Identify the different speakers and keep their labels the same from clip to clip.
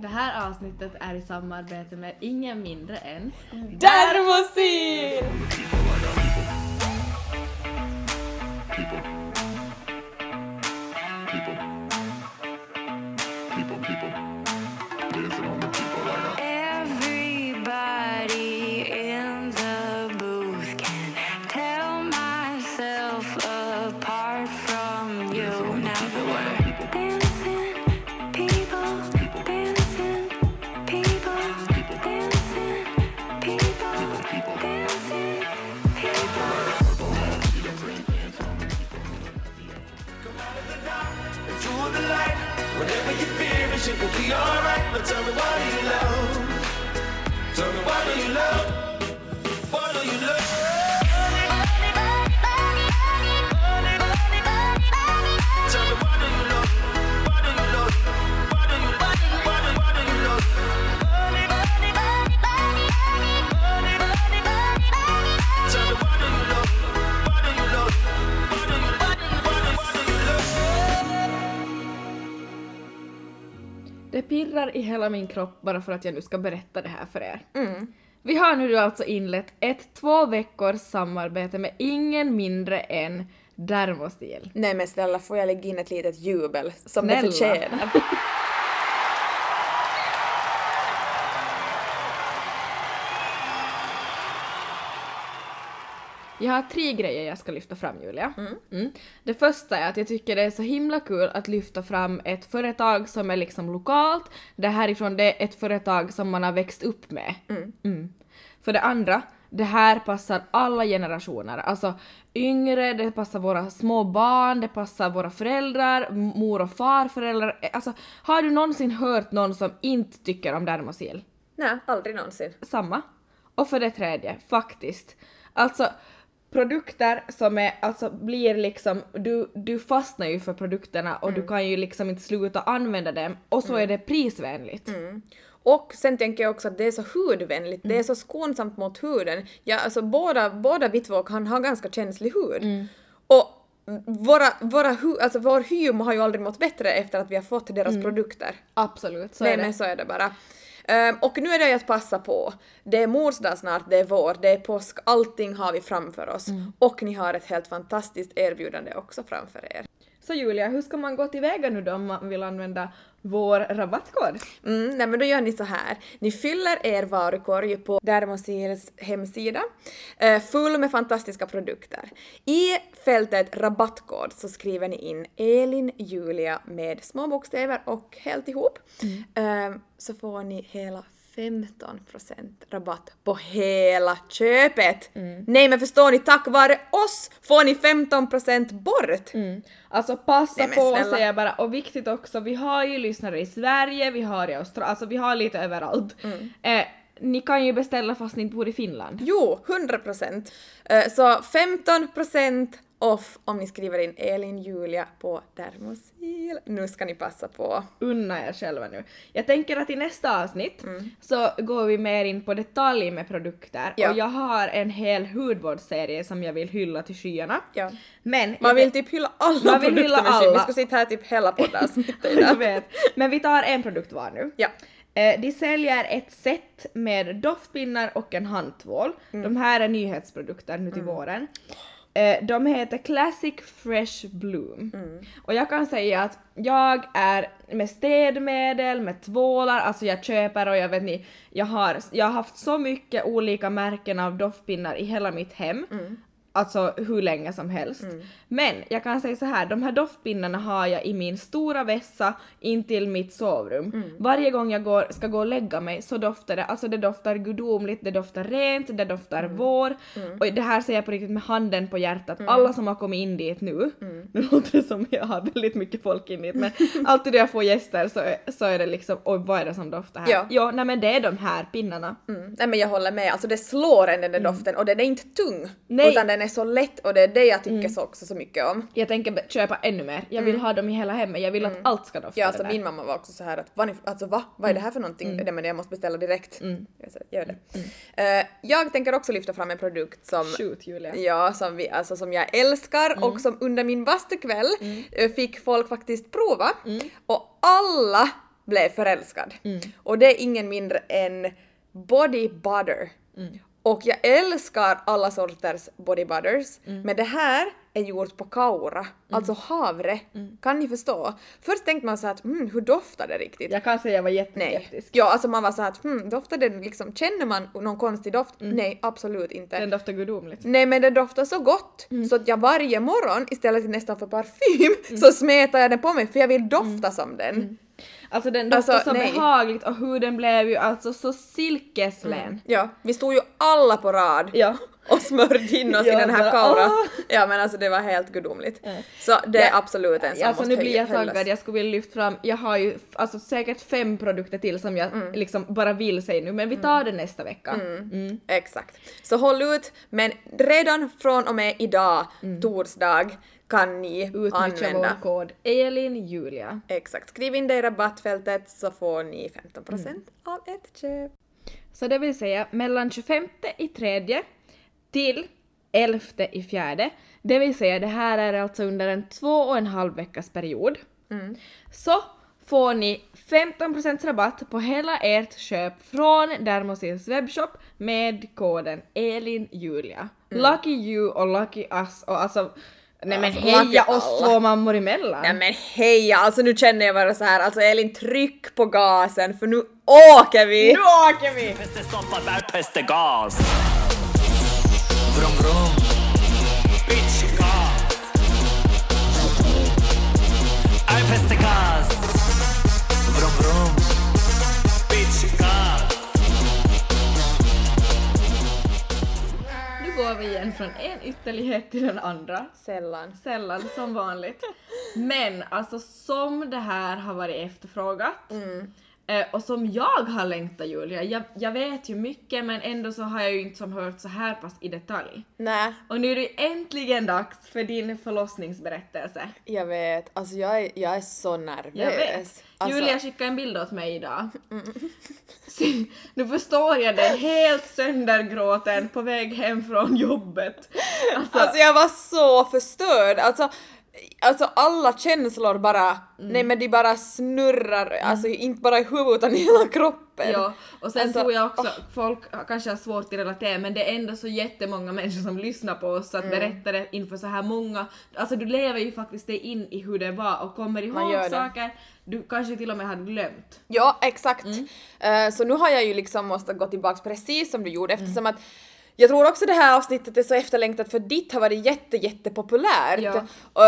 Speaker 1: Det här avsnittet är i samarbete med ingen mindre än
Speaker 2: Dermosil!
Speaker 1: Hela min kropp bara för att jag nu ska berätta det här för er.
Speaker 2: Mm.
Speaker 1: Vi har nu alltså inlett ett två veckors samarbete med ingen mindre än Dermostil.
Speaker 2: Nej men snälla får jag lägga in ett litet jubel som
Speaker 1: Snälla.
Speaker 2: det förtjänar?
Speaker 1: Jag har tre grejer jag ska lyfta fram Julia. Mm. Det första är att jag tycker det är så himla kul att lyfta fram ett företag som är liksom lokalt. Det härifrån det är ett företag som man har växt upp med. Mm. För det andra, det här passar alla generationer. Alltså yngre, det passar våra små barn, det passar våra föräldrar, mor och farföräldrar. Alltså har du någonsin hört någon som inte tycker om Dermosil?
Speaker 2: Nej, aldrig någonsin.
Speaker 1: Samma. Och för det tredje, faktiskt. Alltså produkter som är, alltså blir liksom, du, du fastnar ju för produkterna och du kan ju liksom inte sluta använda dem och så är det prisvänligt.
Speaker 2: Och sen tänker jag också att det är så hudvänligt, det är så skonsamt mot huden. Ja, alltså båda, båda vi två kan ha ganska känslig hud. Och våra, våra hu, alltså vår hy har ju aldrig mått bättre efter att vi har fått deras produkter.
Speaker 1: Absolut, så
Speaker 2: Nej
Speaker 1: är det.
Speaker 2: men så är det bara. Ehm, och nu är det ju att passa på. Det är mors dag snart, det är vår, det är påsk, allting har vi framför oss. Och ni har ett helt fantastiskt erbjudande också framför er.
Speaker 1: Så Julia, hur ska man gå tillväga nu då om man vill använda vår rabattkod?
Speaker 2: Mm, nej men då gör ni så här. Ni fyller er varukorg på Dermosils hemsida, eh, full med fantastiska produkter. I fältet rabattkod så skriver ni in Elin Julia med små bokstäver och helt ihop. Eh, så får ni hela 15% rabatt på hela köpet. Nej men förstår ni, tack vare oss får ni 15% bort!
Speaker 1: Alltså passa
Speaker 2: Nej,
Speaker 1: på
Speaker 2: snälla.
Speaker 1: säger jag bara och viktigt också, vi har ju lyssnare i Sverige, vi har i Australien, alltså vi har lite överallt. Eh, ni kan ju beställa fast ni inte bor i Finland.
Speaker 2: Jo, 100 procent. Så 15 procent off om ni skriver in Elin Julia på Dermosil. Nu ska ni passa på.
Speaker 1: unna er själva nu. Jag tänker att i nästa avsnitt
Speaker 2: Mm.
Speaker 1: så går vi mer in på detalj med produkter
Speaker 2: Ja.
Speaker 1: och jag har en hel hudvårdsserie som jag vill hylla till skyarna.
Speaker 2: Ja.
Speaker 1: Men
Speaker 2: Man vill typ hylla alla
Speaker 1: Man vill hylla
Speaker 2: skydd. Vi
Speaker 1: alla.
Speaker 2: ska sitta här typ hela poddavsnittet idag.
Speaker 1: Men vi tar en produkt var nu.
Speaker 2: Ja.
Speaker 1: Eh, de säljer ett set med doftpinnar och en handtvål.
Speaker 2: Mm.
Speaker 1: De här är nyhetsprodukter nu till våren. Eh, de heter Classic Fresh Bloom.
Speaker 2: Mm.
Speaker 1: Och jag kan säga att jag är med städmedel, med tvålar, alltså jag köper och jag vet ni, jag har, jag har haft så mycket olika märken av doftpinnar i hela mitt hem.
Speaker 2: Mm.
Speaker 1: Alltså hur länge som helst. Men jag kan säga så här, de här doftpinnarna har jag i min stora vässa intill mitt sovrum.
Speaker 2: Mm.
Speaker 1: Varje gång jag går, ska gå och lägga mig så doftar det, alltså det doftar gudomligt, det doftar rent, det doftar
Speaker 2: Mm.
Speaker 1: vår. Och det här säger jag på riktigt med handen på hjärtat, alla som har kommit in dit nu, nu låter det som jag har väldigt mycket folk in dit men alltid när jag får gäster så, är- så är det liksom oj vad är det som doftar här?
Speaker 2: Ja.
Speaker 1: ja nej men det är de här pinnarna.
Speaker 2: Mm. Nej men jag håller med, alltså det slår en den där doften och den är inte tung.
Speaker 1: Nej.
Speaker 2: Utan den är så lätt och det är det jag tycker så också så mycket om.
Speaker 1: Jag tänker köpa ännu mer, jag vill ha dem i hela hemmet, jag vill att allt ska dofta
Speaker 2: Ja,
Speaker 1: det
Speaker 2: alltså min mamma var också så här att vad, alltså, va? vad är det här för någonting? Nej men jag måste beställa direkt. Jag sa, gör det. Eh, jag tänker också lyfta fram en produkt som
Speaker 1: Shoot Julia.
Speaker 2: Ja, som, vi, alltså, som jag älskar och som under min bastukväll eh, fick folk faktiskt prova. Och alla blev förälskad. Och det är ingen mindre än Body Butter. Och jag älskar alla sorters body butters, men det här är gjort på kaura, alltså havre. Kan ni förstå? Först tänkte man så att mm, hur doftar det riktigt?
Speaker 1: Jag kan säga jag var
Speaker 2: Nej.
Speaker 1: jätteskeptisk.
Speaker 2: Ja, alltså man var så att hmm, doftar det liksom, känner man någon konstig doft? Nej, absolut inte.
Speaker 1: Den doftar gudomligt.
Speaker 2: Nej men den doftar så gott så att jag varje morgon istället för nästan för parfym så smetar jag den på mig för jag vill dofta som den.
Speaker 1: Alltså den doftar
Speaker 2: Alltså,
Speaker 1: så
Speaker 2: nej.
Speaker 1: behagligt och huden blev ju alltså så silkeslen.
Speaker 2: Ja, vi stod ju alla på rad
Speaker 1: Ja.
Speaker 2: och smörjde in oss i
Speaker 1: Ja,
Speaker 2: den här
Speaker 1: bara,
Speaker 2: kaura.
Speaker 1: åh.
Speaker 2: Ja men alltså det var helt gudomligt. Så det är
Speaker 1: Ja,
Speaker 2: absolut en som
Speaker 1: Alltså
Speaker 2: måste
Speaker 1: nu blir jag taggad, jag skulle vilja lyfta fram, jag har ju alltså säkert fem produkter till som jag
Speaker 2: Mm.
Speaker 1: liksom bara vill säga nu men vi tar det nästa vecka. Mm.
Speaker 2: Exakt. Så håll ut, men redan från och med idag, torsdag, kan ni
Speaker 1: Utnyttja
Speaker 2: använda
Speaker 1: vår kod ELINJULIA.
Speaker 2: Exakt. Skriv in det i rabattfältet så får ni 15%
Speaker 1: Mm.
Speaker 2: av ett köp.
Speaker 1: Så det vill säga mellan 25 i tredje till 11 i fjärde. Det vill säga det här är alltså under en två och en halv veckas period. Så får ni 15% rabatt på hela ert köp från Dermosils webbshop med koden ELINJULIA. Lucky you och lucky us och alltså Nej men
Speaker 2: Alltså,
Speaker 1: heja oss två mammor emellan!
Speaker 2: Nej men heja, alltså nu känner jag bara så här, alltså Elin tryck på gasen för nu åker vi!
Speaker 1: Nu åker vi! Vi igen från en ytterlighet till den andra.
Speaker 2: Sällan.
Speaker 1: Sällan som vanligt. Men alltså som det här har varit efterfrågat eh, och som jag har längtat Julia, jag, jag vet ju mycket men ändå så har jag ju inte som hört så här pass i detalj.
Speaker 2: Nej,
Speaker 1: Och nu är det äntligen dags för din förlossningsberättelse.
Speaker 2: jag vet. Alltså jag är, jag är så nervös.
Speaker 1: Jag vet.
Speaker 2: Alltså,
Speaker 1: Julia skickade en bild åt mig idag. Så, nu förstår jag dig helt söndergråten på väg hem från jobbet. Alltså,
Speaker 2: alltså jag var så förstörd. Alltså, alltså alla känslor bara,
Speaker 1: Mm.
Speaker 2: nej men de bara snurrar, alltså inte bara i huvudet utan i hela kroppen.
Speaker 1: Ja, och sen
Speaker 2: Alltså,
Speaker 1: tror jag också att folk kanske har svårt att relatera men det är ändå så jättemånga människor som lyssnar på oss så att
Speaker 2: Mm.
Speaker 1: berätta det inför så här många, alltså du lever ju faktiskt dig in i hur det var och kommer ihåg saker du kanske till och med hade glömt.
Speaker 2: Ja, exakt.
Speaker 1: Mm.
Speaker 2: Eh, så nu har jag ju liksom måste gå tillbaks precis som du gjorde
Speaker 1: Mm.
Speaker 2: eftersom att jag tror också det här avsnittet är så efterlängtat för ditt har varit jätte, jättepopulärt.
Speaker 1: Ja.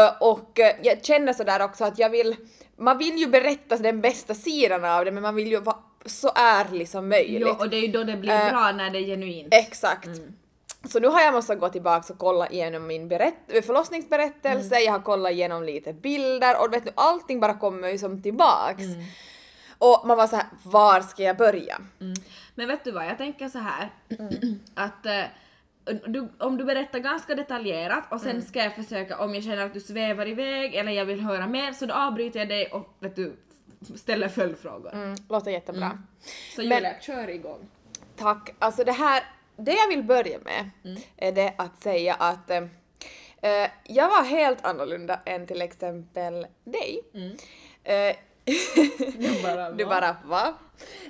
Speaker 2: Eh, och eh, jag känner sådär också att jag vill, man vill ju berätta den bästa sidan av det men man vill ju vara så ärlig som möjligt.
Speaker 1: Jo, och det är ju då det blir
Speaker 2: Eh,
Speaker 1: bra när det är genuint.
Speaker 2: Exakt.
Speaker 1: Mm.
Speaker 2: Så nu har jag måste gå tillbaka och kolla igenom min berätt- förlossningsberättelse,
Speaker 1: Mm.
Speaker 2: jag har kollat igenom lite bilder och vet du, allting bara kommer ju som tillbaks.
Speaker 1: Mm.
Speaker 2: Och man var så här, var ska jag börja?
Speaker 1: Men vet du vad, jag tänker så här att eh, du, om du berättar ganska detaljerat och sen ska jag försöka, om jag känner att du svävar iväg eller jag vill höra mer så då avbryter jag dig och vet du, ställer följdfrågor.
Speaker 2: Mm, låter jättebra.
Speaker 1: Så
Speaker 2: Men-
Speaker 1: Julia, kör igång.
Speaker 2: Tack. Alltså det här, det jag vill börja med är det att säga att eh, eh, jag var helt annorlunda än till exempel dig. Eh,
Speaker 1: bara,
Speaker 2: du bara va?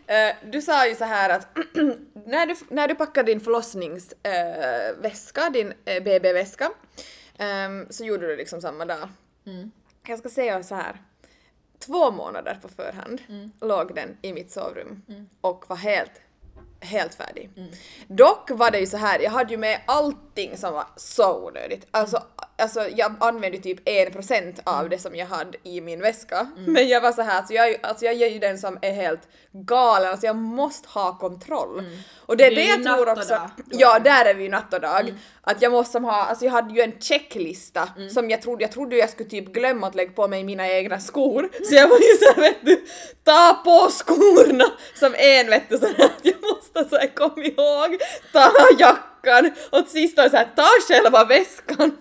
Speaker 2: Eh, du sa ju så här att när, du, när du packade din förlossningsväska, din eh, BB-väska, ehm, så gjorde du liksom samma dag. Jag ska säga så här. Två månader på förhand låg den i mitt sovrum och var helt, helt färdig. Dock var det ju så här, jag hade ju med allting som var så onödigt. Alltså, alltså jag använde typ 1% av det som jag hade i min väska. Men jag var så här, alltså jag, alltså jag är ju den som är helt galen, alltså jag måste ha kontroll. Och det är
Speaker 1: Det
Speaker 2: det, jag tror också,
Speaker 1: dag,
Speaker 2: ja där är vi ju natt och dag. Att jag måste ha, alltså jag hade ju en checklista som jag trodde, jag trodde jag skulle typ glömma att lägga på mig mina egna skor. Så jag var ju såhär vet du, ta på skorna som en vet du såhär att jag måste såhär kom ihåg, ta jackan och till sist var det såhär ta själva väskan.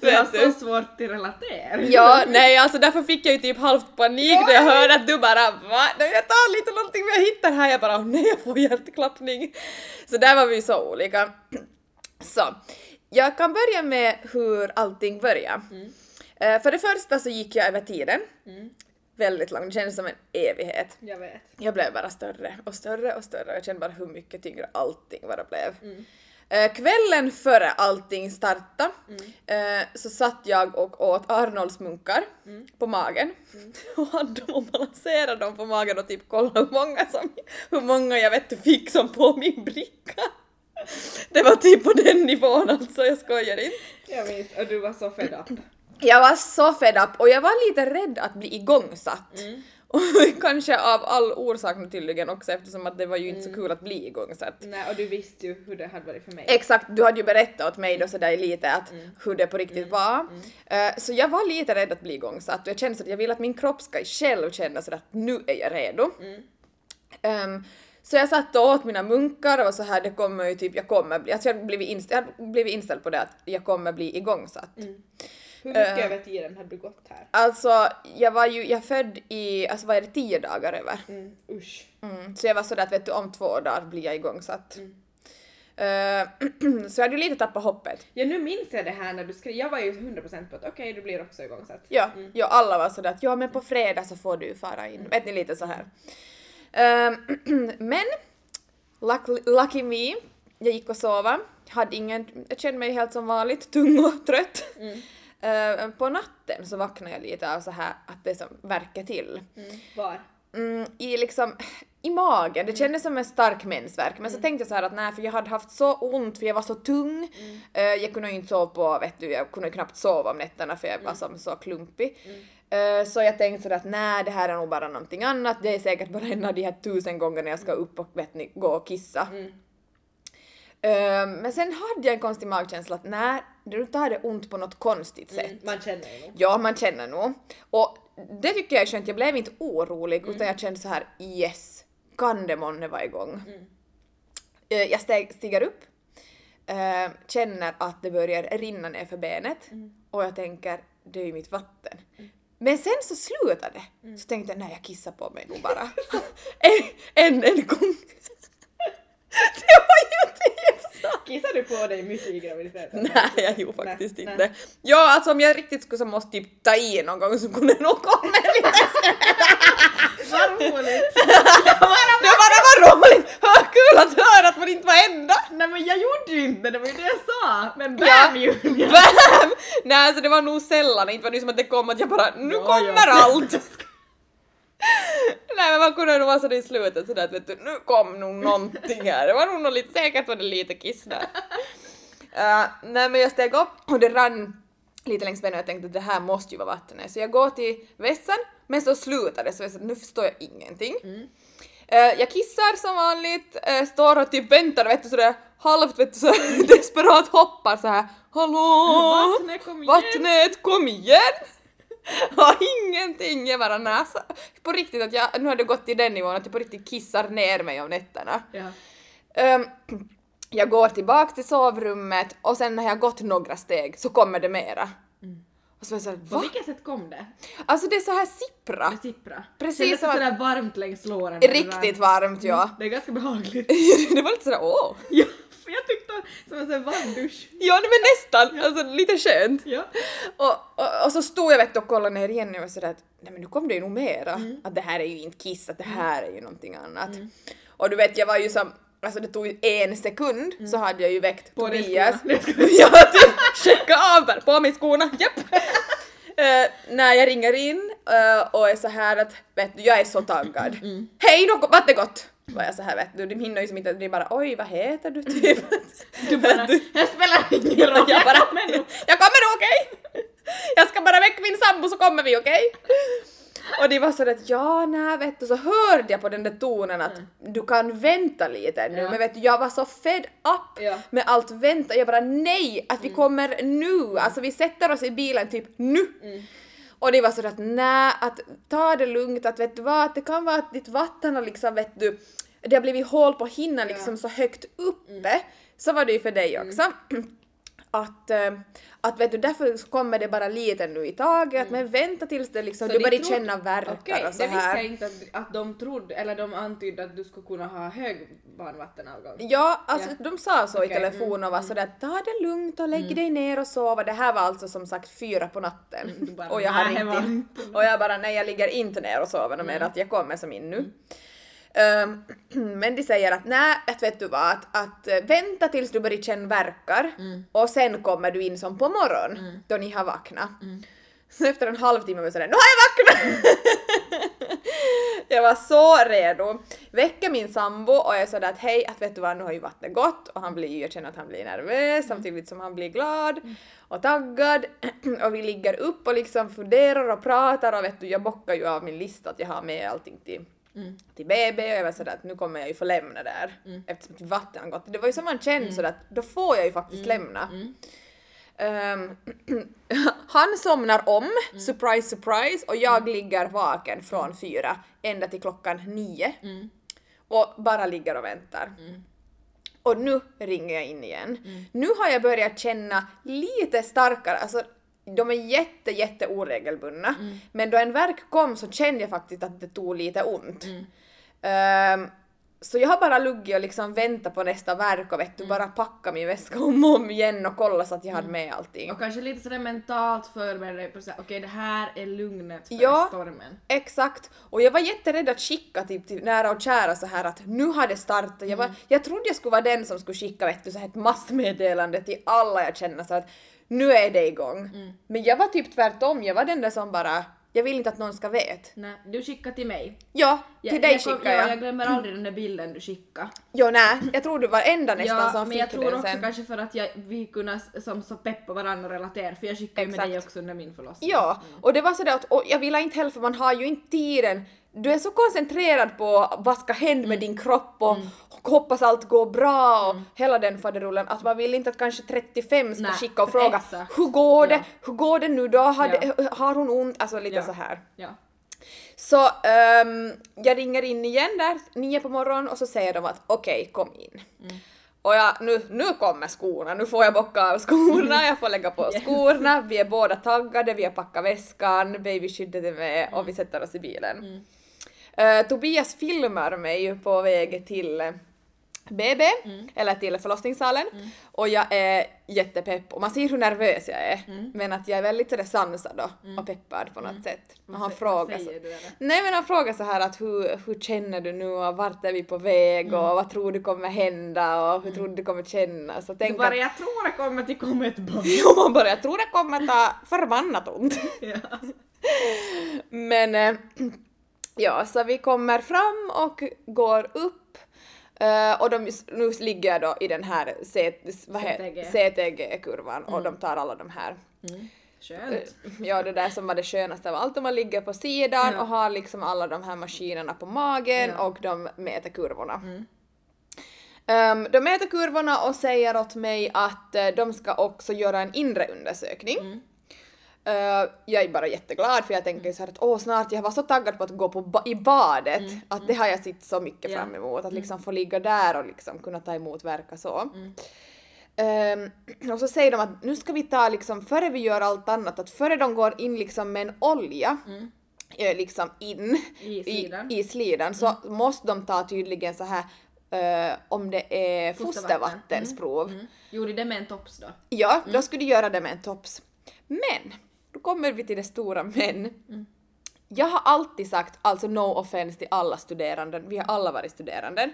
Speaker 1: Så
Speaker 2: Vet du?
Speaker 1: så svårt att relatera.
Speaker 2: Ja, nej alltså därför fick jag ju typ halvt panik när jag hörde att du bara va? Jag tar lite någonting jag hittar här, jag bara "Åh, nej jag får hjärtklappning. Så där var vi så olika. Så, jag kan börja med hur allting började. Eh, för det första så gick jag över tiden. Väldigt lång, det kändes som en evighet.
Speaker 1: Jag vet.
Speaker 2: Jag blev bara större och större och större och jag kände bara hur mycket tyngre allting bara blev. Eh, kvällen före allting startade eh, så satt jag och åt Arnolds munkar på magen och hade dem och balanserade dem på magen och typ kollade hur många, som, hur många jag vet fick som på min bricka. Det var typ på den nivån alltså, jag skojar inte.
Speaker 1: Jag minns, och du var så fed up.
Speaker 2: Jag var så fed up och jag var lite rädd att bli igångsatt. Och kanske av all orsak nu tydligen också eftersom att det var ju inte så kul att bli igångsatt.
Speaker 1: Nej, och du visste ju hur det hade varit för mig.
Speaker 2: Exakt, du hade ju berättat åt mig då sådär lite att hur det på riktigt var. Eh, så jag var lite rädd att bli igångsatt och jag kände att jag vill att min kropp ska själv känna sådär att nu är jag redo. Ehm, så jag satt och åt mina munkar och så här, det kommer ju typ, jag kommer bli, alltså jag har blivit inställd, jag på det att jag kommer bli igångsatt.
Speaker 1: Hur mycket över tiden hade du gått här?
Speaker 2: Alltså, jag var ju, jag född i, alltså vad är det, tio dagar över.
Speaker 1: Mm, usch.
Speaker 2: Mm. Så jag var sådär att vet du, om två dagar blir jag igångsatt. Eh, så jag hade ju lite tappat hoppet.
Speaker 1: Ja, nu minns jag det här när du skrev, jag var ju 100% på att okej, du blir också igångsatt.
Speaker 2: Ja, ja, alla var sådär att ja men på fredag så får du fara in. Vet ni lite så här. Ehm, men, lucky, lucky me, jag gick och sova. Hade ingen, jag kände mig helt som vanligt, tung och trött. Ehm, på natten så vaknade jag lite av så här att det som verkar till.
Speaker 1: Var?
Speaker 2: Mm, I liksom, i magen, det kändes som en stark mensvärk men så tänkte jag så här att nej för jag hade haft så ont för jag var så tung. Eh, jag kunde ju inte sova på, vet du, jag kunde knappt sova om nätterna för jag var som så klumpig. Eh, så jag tänkte sådär att nej det här är nog bara någonting annat, det är säkert bara en av de här tusen gångerna jag ska upp och vet ni, gå och kissa. Eh, men sen hade jag en konstig magkänsla att nej, nu tar det ont på något konstigt sätt.
Speaker 1: Man känner ju nog.
Speaker 2: Ja, man känner nog. Och det tycker jag är skönt, jag blev inte orolig utan jag kände så här yes, kan det månne vara igång? Eh, Jag steg, stiger upp, eh, känner att det börjar rinna ner för benet och jag tänker det är ju mitt vatten. Men sen så slutade det. Så tänkte jag nej jag kissar på mig nog bara. en, en, en gång. det var ju typ så.
Speaker 1: Kissade du på dig mycket i graviditeten?
Speaker 2: Nej, jag gjorde faktiskt
Speaker 1: Nej,
Speaker 2: inte. Ja, alltså om jag riktigt skulle så måste typ ta i någon gång så kunde det nog komma lite
Speaker 1: Vad roligt!
Speaker 2: Det var roligt! Hör kul att höra att man inte var enda!
Speaker 1: Nej men jag gjorde ju inte det, var ju det jag sa! Men bam
Speaker 2: Ja.
Speaker 1: Julia!
Speaker 2: Bam! Nej, alltså det var nog sällan, inte var det som att det kom att jag bara nu
Speaker 1: Ja,
Speaker 2: kommer
Speaker 1: ja.
Speaker 2: allt! Nej men man kunde nog vara sådär i slutet sådär att vet du, nu kom nog någonting här. Det var nog något lite, säkert var det lite kiss där. Uh, nej men jag steg upp och det rann lite längs benen och jag tänkte att det här måste ju vara vattnet. Så jag går till vässan men så slutar det så jag sa, nu förstår jag ingenting. Eh, jag kissar som vanligt, eh, står och typ väntar vet du sådär halvt vet du så desperat hoppar så här hallå
Speaker 1: Vattnet, kom igen!"
Speaker 2: vattnet kom igen har ingenting, jag bara näsa. På riktigt att jag, nu har det gått till den nivån att jag på riktigt kissar ner mig om nätterna.
Speaker 1: Ja.
Speaker 2: Ehm, jag går tillbaks till sovrummet och sen när jag gått några steg så kommer det mera. Och så är jag såhär,
Speaker 1: På vilket sätt kom det?
Speaker 2: Alltså det är så här sippra.
Speaker 1: Med sippra?
Speaker 2: Precis
Speaker 1: det
Speaker 2: som
Speaker 1: sådär varmt längs låren? det
Speaker 2: Riktigt varmt ja.
Speaker 1: Det är ganska behagligt.
Speaker 2: det var lite sådär åh.
Speaker 1: ja, för jag tyckte som en sån varm dusch.
Speaker 2: Ja var nästan, alltså lite skönt.
Speaker 1: Ja.
Speaker 2: Och, och, och så stod jag vet och kollade ner igen och var sådär att nej men nu kom det ju nog mera. Att det här är ju inte kiss, att det här är ju någonting annat. Och du vet jag var ju som, alltså det tog ju en sekund så hade jag ju väckt
Speaker 1: På
Speaker 2: Tobias.
Speaker 1: jag
Speaker 2: typ checka av där, på mig skorna, japp! Eh, när jag ringer in eh, och är så här att vet du, jag är så taggad. Hej, då gått! Var jag så här vet du, de hinner ju som inte, det är bara oj vad heter du typ.
Speaker 1: Du bara, här spelar ingen roll.
Speaker 2: Jag bara,
Speaker 1: kommer nog.
Speaker 2: jag kommer okej? Jag ska bara väcka min sambo så kommer vi okej? Och det var så att ja, nej vet du, så hörde jag på den där tonen att du kan vänta lite nu
Speaker 1: Ja.
Speaker 2: men vet du, jag var så fed up
Speaker 1: Ja.
Speaker 2: med allt vänta, jag bara nej, att vi kommer nu, alltså vi sätter oss i bilen typ nu. Och det var så att nej, att ta det lugnt, att vet du vad, att det kan vara att ditt vatten har liksom vet du, det har blivit hål på hinnan liksom så högt uppe. Så var det ju för dig också. Att, eh, att vet du, därför kommer det bara lite nu i taget, att men vänta tills det liksom,
Speaker 1: Så
Speaker 2: du börjar känna värkar
Speaker 1: Okej,
Speaker 2: och så
Speaker 1: det visste
Speaker 2: här.
Speaker 1: jag inte att, att de trodde, eller de antydde att du skulle kunna ha hög barnvattenavgång.
Speaker 2: Ja, alltså
Speaker 1: Ja.
Speaker 2: de sa så i
Speaker 1: Okej, mm,
Speaker 2: telefon och var sådär ta det lugnt och lägg dig ner och sova. Det här var alltså som sagt fyra på natten.
Speaker 1: bara,
Speaker 2: och jag har
Speaker 1: "Nej, det
Speaker 2: ringt in.
Speaker 1: Mm.
Speaker 2: Och jag bara nej jag ligger inte ner och sover med att jag kommer som in nu. Ehm, men de säger att nej, att vet du vad, att, att eh, vänta tills du börjar känna verkar
Speaker 1: Mm.
Speaker 2: och sen kommer du in som på morgon då ni har vaknat. Så efter en halvtimme var jag sådär, nu har jag vaknat! jag var så redo. Väcker min sambo och jag sådär att hej, att vet du vad, nu har ju vattnet gått och han blir, jag känner att han blir nervös samtidigt som han blir glad och taggad och vi ligger upp och liksom funderar och pratar och vet du, jag bockar ju av min lista att jag har med allting till till BB och jag var sådär att nu kommer jag ju få lämna där eftersom att vatten har gått. Det var ju som man kände sådär att då får jag ju faktiskt lämna. Ehm, han somnar om, surprise surprise, och jag ligger vaken från fyra ända till klockan nio. Och bara ligger och väntar. Och nu ringer jag in igen. Nu har jag börjat känna lite starkare, alltså de är jätte jätte oregelbundna. Men då en verk kom så kände jag faktiskt att det tog lite ont. Ehm, så jag har bara luggit och liksom väntat på nästa verk och vet du, bara packa min väska om och om igen och kolla så att jag hade med allting.
Speaker 1: Och kanske lite sådär mentalt förbereda dig på såhär, okej det här är lugnet för
Speaker 2: Ja.
Speaker 1: stormen.
Speaker 2: Exakt. Och jag var jätterädd att skicka typ till nära och kära så här att nu har det startat. Jag, var, jag trodde jag skulle vara den som skulle skicka vet du, så här ett massmeddelande till alla jag känner så att nu är det igång. Men jag var typ tvärtom, jag var den där som bara jag vill inte att någon ska veta.
Speaker 1: Nej, du skickade till mig.
Speaker 2: Ja, till
Speaker 1: Jag-
Speaker 2: dig
Speaker 1: jag kom-
Speaker 2: skickar
Speaker 1: ja,
Speaker 2: jag.
Speaker 1: jag glömmer aldrig den där bilden du skickade.
Speaker 2: Jo nej, jag tror du var enda nästan
Speaker 1: Ja,
Speaker 2: som
Speaker 1: men jag
Speaker 2: fick
Speaker 1: tror
Speaker 2: den
Speaker 1: också
Speaker 2: sen.
Speaker 1: kanske för att jag, vi kunde som så peppa varandra och relatera för jag skickade ju med dig också under min förlossning.
Speaker 2: Ja, och det var sådär att och jag ville inte heller för man har ju inte tiden. Du är så koncentrerad på vad ska hända
Speaker 1: Mm.
Speaker 2: med din kropp och hoppas allt går bra och hela den faderullen att man vill inte att kanske 35 ska
Speaker 1: Nej,
Speaker 2: skicka och fråga
Speaker 1: exakt.
Speaker 2: hur går det,
Speaker 1: Ja.
Speaker 2: hur går det nu då, har,
Speaker 1: Ja.
Speaker 2: det, har hon ont, alltså lite
Speaker 1: Ja.
Speaker 2: så här.
Speaker 1: Ja.
Speaker 2: Så ehm, jag ringer in igen där nio på morgonen och så säger de att okej, kom in.
Speaker 1: Mm.
Speaker 2: Och jag, nu, nu kommer skorna, nu får jag bocka av skorna, jag får lägga på skorna, vi är båda taggade, vi har packat väskan, babyskyddet är med och vi sätter oss i bilen. Eh, Tobias filmar mig på väg till eh, BB, eller till förlossningssalen, och jag är jättepepp och man ser hur nervös jag är, men att jag är väldigt sådär sansad då, och peppad på något sätt. Och han frågar så,
Speaker 1: du?
Speaker 2: Nej men han frågar så här att hur, hur känner du nu och vart är vi på väg och vad tror du kommer hända och hur tror du det kommer kännas? Så
Speaker 1: Du
Speaker 2: tänk
Speaker 1: bara,
Speaker 2: att,
Speaker 1: jag tror det kommer att komma ett barn.
Speaker 2: jo man bara jag tror det kommer ta förbannat ont.
Speaker 1: ja.
Speaker 2: Men eh, ja, så vi kommer fram och går upp eh, och de, nu ligger jag då i den här CTG-kurvan och de tar alla de här
Speaker 1: Skönt.
Speaker 2: Ja, det där som var det skönaste av allt, om man ligger på sidan
Speaker 1: Ja.
Speaker 2: och har liksom alla de här maskinerna på magen
Speaker 1: Ja.
Speaker 2: och de mäter kurvorna. Ehm, de mäter kurvorna och säger åt mig att eh, de ska också göra en inre undersökning. Eh, jag är bara jätteglad för jag tänker så här att åh snart, jag var så taggad på att gå på ba- i badet att det har jag sett så mycket
Speaker 1: Ja.
Speaker 2: fram emot, att liksom få ligga där och liksom kunna ta emot verka så. Ehm, och så säger de att nu ska vi ta liksom, före vi gör allt annat, att före de går in liksom med en olja eh, liksom in
Speaker 1: I slidan.
Speaker 2: i, i slidan så måste de ta tydligen så här eh, om det är
Speaker 1: Fostervatten.
Speaker 2: fostervattensprov.
Speaker 1: Mm. Gjorde det med en tops då?
Speaker 2: Ja, då skulle du göra det med en tops. Men, då kommer vi till det stora men. Mm. Jag har alltid sagt, alltså no offense till alla studerande, vi har alla varit studerande.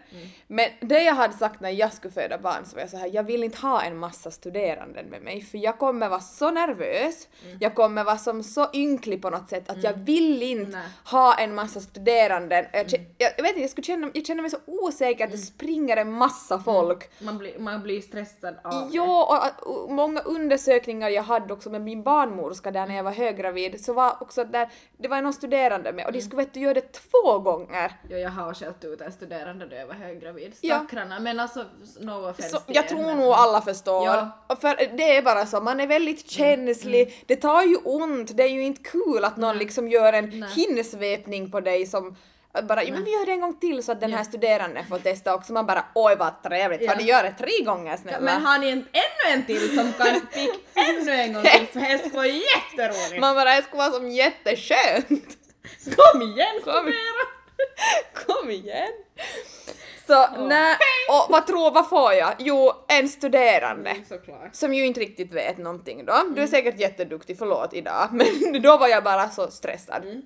Speaker 2: Men det jag hade sagt när jag skulle föda barn så var jag så här, jag vill inte ha en massa studerande med mig för jag kommer vara så nervös, jag kommer vara som så ynklig på något sätt att jag vill inte
Speaker 1: Nej.
Speaker 2: ha en massa studerande. Jag, jag, jag vet inte, jag, skulle känna, jag känner mig så osäker att det springer en massa folk.
Speaker 1: Man blir, man blir stressad av.
Speaker 2: Ja, och, och många undersökningar jag hade också med min barnmorska där när jag var höggravid så var också där, det var någon studerande med och de skulle vet du göra det två gånger.
Speaker 1: Jo, jag har skällt ut en studerande då jag var höggravid.
Speaker 2: Ja.
Speaker 1: Stackarna, men alltså no offense
Speaker 2: Så jag tror
Speaker 1: men-
Speaker 2: nog alla förstår.
Speaker 1: Ja.
Speaker 2: För det är bara så, man är väldigt känslig, det tar ju ont, det är ju inte kul att någon liksom gör en
Speaker 1: Nej.
Speaker 2: hinnsvepning på dig som Att bara, ja, men vi gör det en gång till så att den här studeranden får testa också. Man bara, oj vad trevligt,
Speaker 1: Ja.
Speaker 2: har ni gjort det tre gånger snälla?
Speaker 1: Men har ni en, ännu en till som kan pick ännu en gång till för det skulle vara jätteroligt.
Speaker 2: Man bara, det skulle vara som jätteskönt.
Speaker 1: Kom igen
Speaker 2: Kom.
Speaker 1: studera!
Speaker 2: Kom igen! Så nej, och vad tror, vad får jag? Jo, en studerande.
Speaker 1: Såklart.
Speaker 2: Som ju inte riktigt vet någonting då. Du är säkert jätteduktig, förlåt idag, men då var jag bara så stressad.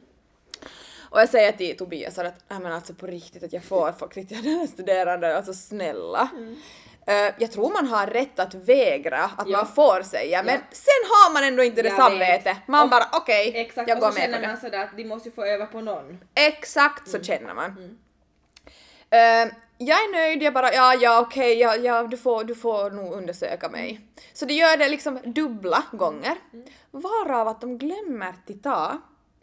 Speaker 2: Och jag säger till Tobias att nej men alltså på riktigt att jag får faktiskt jag den här studerande, alltså snälla. Eh, jag tror man har rätt att vägra att
Speaker 1: Ja.
Speaker 2: man får säga men
Speaker 1: Ja.
Speaker 2: sen har man ändå inte det
Speaker 1: Jag
Speaker 2: samvete.
Speaker 1: vet.
Speaker 2: Man
Speaker 1: Och-
Speaker 2: bara okej,
Speaker 1: Exakt,
Speaker 2: jag
Speaker 1: och
Speaker 2: går
Speaker 1: så
Speaker 2: med på
Speaker 1: känner
Speaker 2: det.
Speaker 1: man sådär att de måste ju få öva på någon.
Speaker 2: Exakt
Speaker 1: Mm.
Speaker 2: så känner man. Eh, jag är nöjd, jag bara ja, ja okej, ja, ja, du, får, du får nog undersöka mig. Så de gör det liksom dubbla gånger.
Speaker 1: Mm.
Speaker 2: Varav att de glömmer att ta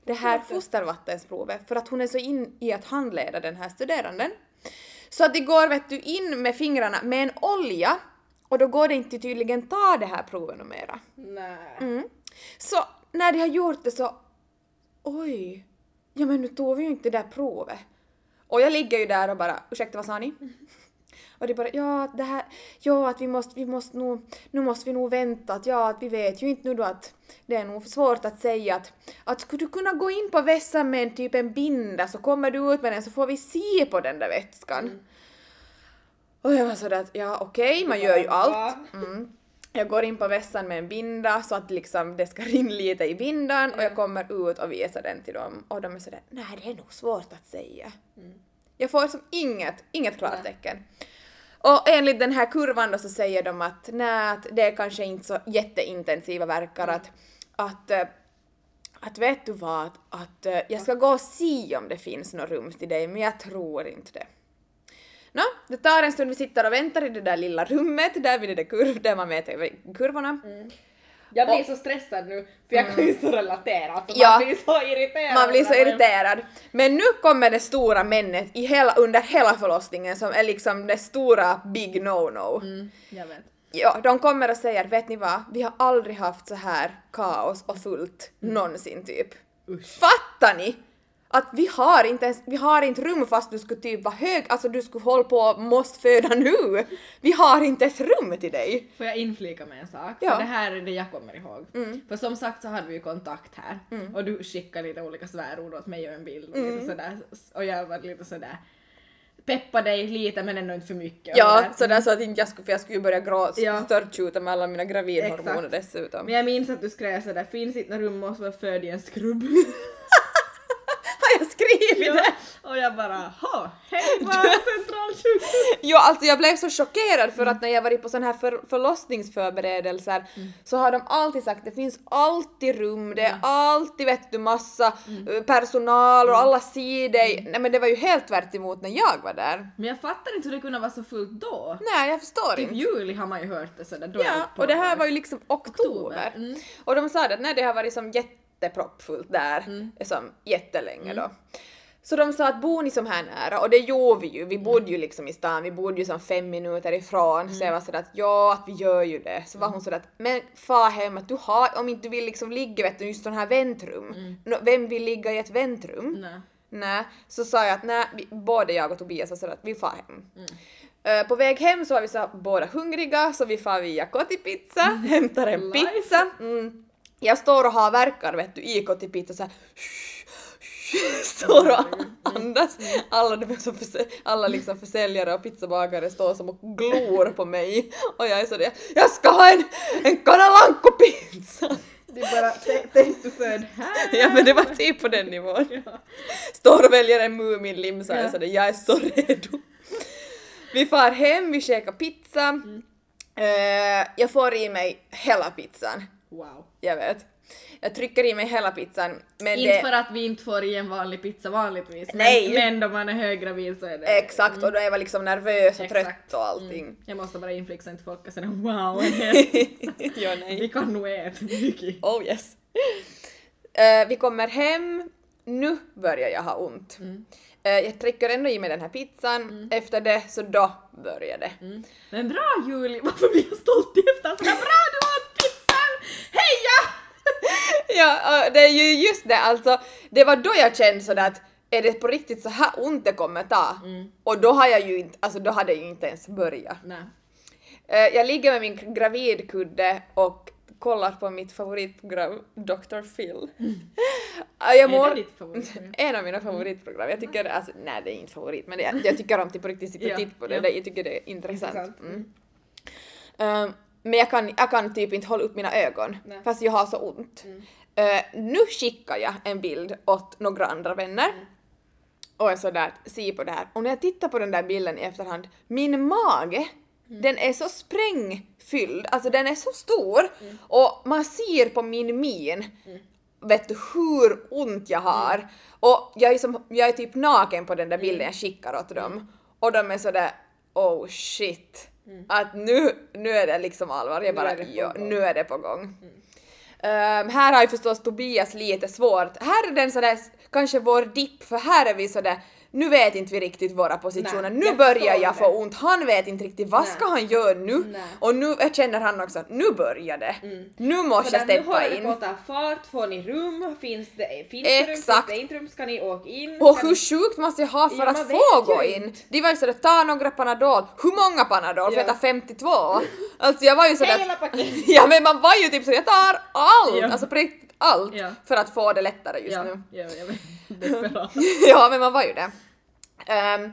Speaker 2: det här fostervattensprovet för att hon är så in i att handleda den här studeranden. Så att det går vet du in med fingrarna med en olja och då går det inte tydligen ta det här provet mera.
Speaker 1: Nej.
Speaker 2: Mm. Så när de har gjort det så, oj, ja men nu tog vi ju inte det där provet. Och jag ligger ju där och bara, ursäkta vad sa ni? Och de bara, ja det här, ja att vi måste, vi måste nog, nu måste vi nog vänta, att ja att vi vet ju inte nu då att det är nog svårt att säga att, att skulle du kunna gå in på vässan med en typ en binda så kommer du ut med den så får vi se på den där vätskan. Och jag var sådär att ja okej, man gör ju allt. Mm. Jag går in på vässan med en binda så att liksom det ska rinna lite i bindan och jag kommer ut och visar den till dem och de är sådär nej det är nog svårt att säga. Jag får som inget, inget klartecken. Och enligt den här kurvan då så säger de att nej, att det är kanske inte så jätteintensiva verkar att, att eh, att vet du vad, att, att eh, jag ska gå och se om det finns något rum till dig men jag tror inte det. Nå, det tar en stund, vi sitter och väntar i det där lilla rummet där vid det där kurv, där man mäter kurvorna. kurvorna.
Speaker 1: Jag blir
Speaker 2: Och-
Speaker 1: så stressad nu för jag kan ju så relatera. Alltså,
Speaker 2: Ja.
Speaker 1: Man blir så irriterad.
Speaker 2: Man blir så irriterad. Men nu kommer det stora männet i hela, under hela förlossningen som är liksom det stora big no-no.
Speaker 1: Mm, jag vet.
Speaker 2: Ja, de kommer och säger vet ni vad, vi har aldrig haft så här kaos och fullt någonsin typ. Fattar ni? Att vi har inte ens, vi har inte rum fast du skulle typ vara hög, alltså du skulle hålla på och måste föda nu. Vi har inte ett rum till dig.
Speaker 1: Får jag inflika med en sak?
Speaker 2: Ja.
Speaker 1: För det här är det jag kommer ihåg. För som sagt så hade vi ju kontakt här och du skickade lite olika svärord åt mig och en bild och lite sådär och jag var lite sådär peppa dig lite men ändå inte för mycket.
Speaker 2: Ja,
Speaker 1: sådär.
Speaker 2: sådär så att inte jag skulle, för jag skulle ju börja gråta,
Speaker 1: Ja.
Speaker 2: störtskjuta med alla mina gravidhormoner
Speaker 1: Exakt.
Speaker 2: dessutom.
Speaker 1: Men jag minns att du skrev sådär, finns inte något rum måste vara född i en skrubb.
Speaker 2: Det?
Speaker 1: och jag bara, ha, hej på centralsjukhus.
Speaker 2: Jo, alltså jag blev så chockerad för att när jag varit på sådana här för, förlossningsförberedelser så har de alltid sagt det finns alltid rum, det är alltid vet du massa eh, personal och alla ser dig. Nej men det var ju helt tvärt emot när jag var där.
Speaker 1: Men jag fattar inte hur det kunde vara så fullt då.
Speaker 2: Nej, jag förstår
Speaker 1: Typ
Speaker 2: inte.
Speaker 1: juli har man ju hört det sådär. Då
Speaker 2: Ja,
Speaker 1: det
Speaker 2: och det här var ju liksom oktober.
Speaker 1: Oktober, mm.
Speaker 2: Och de sa det att nej, det har varit som jätteproppfullt där
Speaker 1: Mm.
Speaker 2: som jättelänge då. Så de sa att bor ni som här nära? Och det gjorde vi ju, vi bodde ju liksom i stan, vi bodde ju som fem minuter ifrån. Så jag var sådär att ja, att vi gör ju det. Så var hon sådär att men far hem att du har, om inte du vill liksom ligga vet du, just sådana här väntrum. Nå, vem vill ligga i ett väntrum?
Speaker 1: Nej.
Speaker 2: Nej, så sa jag att nej, både jag och Tobias var sådär att vi far hem. Eh, på väg hem så var vi så båda hungriga så vi far via Kotipizza, hämtar en pizza. Mm. Jag står och har verkar vet du i Kotipizza såhär står och andas. Alla, de som försä- alla liksom försäljare och pizzabagare står som och glor på mig och jag är sådär jag ska ha en, en Canalanco-pizza!
Speaker 1: Det är bara, tänk du född här.
Speaker 2: Ja men det var typ på den nivån. Står och väljer en Muminlimsa och sådär, jag är så redo. Vi far hem, vi käkar pizza. Eh, jag får i mig hela pizzan.
Speaker 1: Wow.
Speaker 2: Jag vet. Jag trycker i mig hela pizzan. Men
Speaker 1: Inte
Speaker 2: det,
Speaker 1: för att vi inte får i en vanlig pizza vanligtvis.
Speaker 2: Nej.
Speaker 1: Men, men då man är höggravid så är det...
Speaker 2: Exakt, och då är jag liksom nervös och
Speaker 1: Exakt.
Speaker 2: trött och allting.
Speaker 1: Mm. Jag måste bara inflika så inte folk sådär wow,
Speaker 2: ja,
Speaker 1: Vi
Speaker 2: nej.
Speaker 1: kan nog äta mycket.
Speaker 2: Oh yes. Eh, vi kommer hem, nu börjar jag ha ont. Eh, jag trycker ändå i mig den här pizzan, efter det så då börjar det.
Speaker 1: Men bra Julie, varför blir jag stolt efterhand? Sådär bra du! Heja!
Speaker 2: Ja, och det är ju just det alltså, det var då jag kände sådär att är det på riktigt så här ont det kommer ta?
Speaker 1: Mm.
Speaker 2: Och då har jag ju inte, alltså då hade jag ju inte ens börjat.
Speaker 1: Nej.
Speaker 2: Eh, jag ligger med min gravidkudde och kollar på mitt favoritprogram Dr. Phil. Ah, jag
Speaker 1: Mm. Är det ditt favoritprogram?
Speaker 2: En av mina favoritprogram. Jag tycker, alltså, nej det är inte favorit men jag, jag tycker om att på riktigt sitta och titta på det.
Speaker 1: ja.
Speaker 2: Jag tycker det är intressant. Mm. Ehm, men jag kan, jag kan typ inte hålla upp mina ögon
Speaker 1: Nej. Mm.
Speaker 2: fast jag har så ont. Eh, nu skickar jag en bild åt några andra vänner
Speaker 1: Mm.
Speaker 2: och är sådär, se på det här. Och när jag tittar på den där bilden i efterhand, min mage,
Speaker 1: Mm.
Speaker 2: den är så sprängfylld, alltså den är så stor
Speaker 1: Mm.
Speaker 2: och man ser på min min vet du hur ont jag har.
Speaker 1: Mm.
Speaker 2: Och jag är, som, jag är typ naken på den där bilden jag skickar åt dem. Och de är sådär oh shit. Att nu, nu är det liksom allvar. Jag
Speaker 1: Mm. Nu
Speaker 2: bara
Speaker 1: är det på
Speaker 2: ja,
Speaker 1: gång. Mm.
Speaker 2: nu är det på gång. Um, här har ju förstås Tobias lite svårt. Här är den sådär, kanske vår dipp, för här är vi sådär, nu vet inte vi riktigt våra positioner.
Speaker 1: Nej,
Speaker 2: nu börjar jag
Speaker 1: det.
Speaker 2: få ont. Han vet inte riktigt vad
Speaker 1: Nej.
Speaker 2: ska han göra nu?
Speaker 1: Nej.
Speaker 2: Och nu känner han också, nu börjar det. Nu måste
Speaker 1: Så
Speaker 2: jag
Speaker 1: där, nu
Speaker 2: steppa
Speaker 1: håller det på
Speaker 2: in.
Speaker 1: att ta fart, får ni rum? Finns det, finns det rum? Finns det inte rum? Ska ni åka in?
Speaker 2: Och hur
Speaker 1: ni...
Speaker 2: sjukt måste jag ha för
Speaker 1: Ja,
Speaker 2: att få gå in?
Speaker 1: inte.
Speaker 2: De var ju sådär, ta några Panadol. Hur många Panadol? För
Speaker 1: Ja.
Speaker 2: jag tar 52. Alltså jag var ju sådär...
Speaker 1: Hela paketet!
Speaker 2: Ja men man var ju typ så jag tar allt!
Speaker 1: Ja.
Speaker 2: Alltså på riktigt allt för att få det lättare just nu.
Speaker 1: ja. Desperat.
Speaker 2: men man var ju det. Ehm,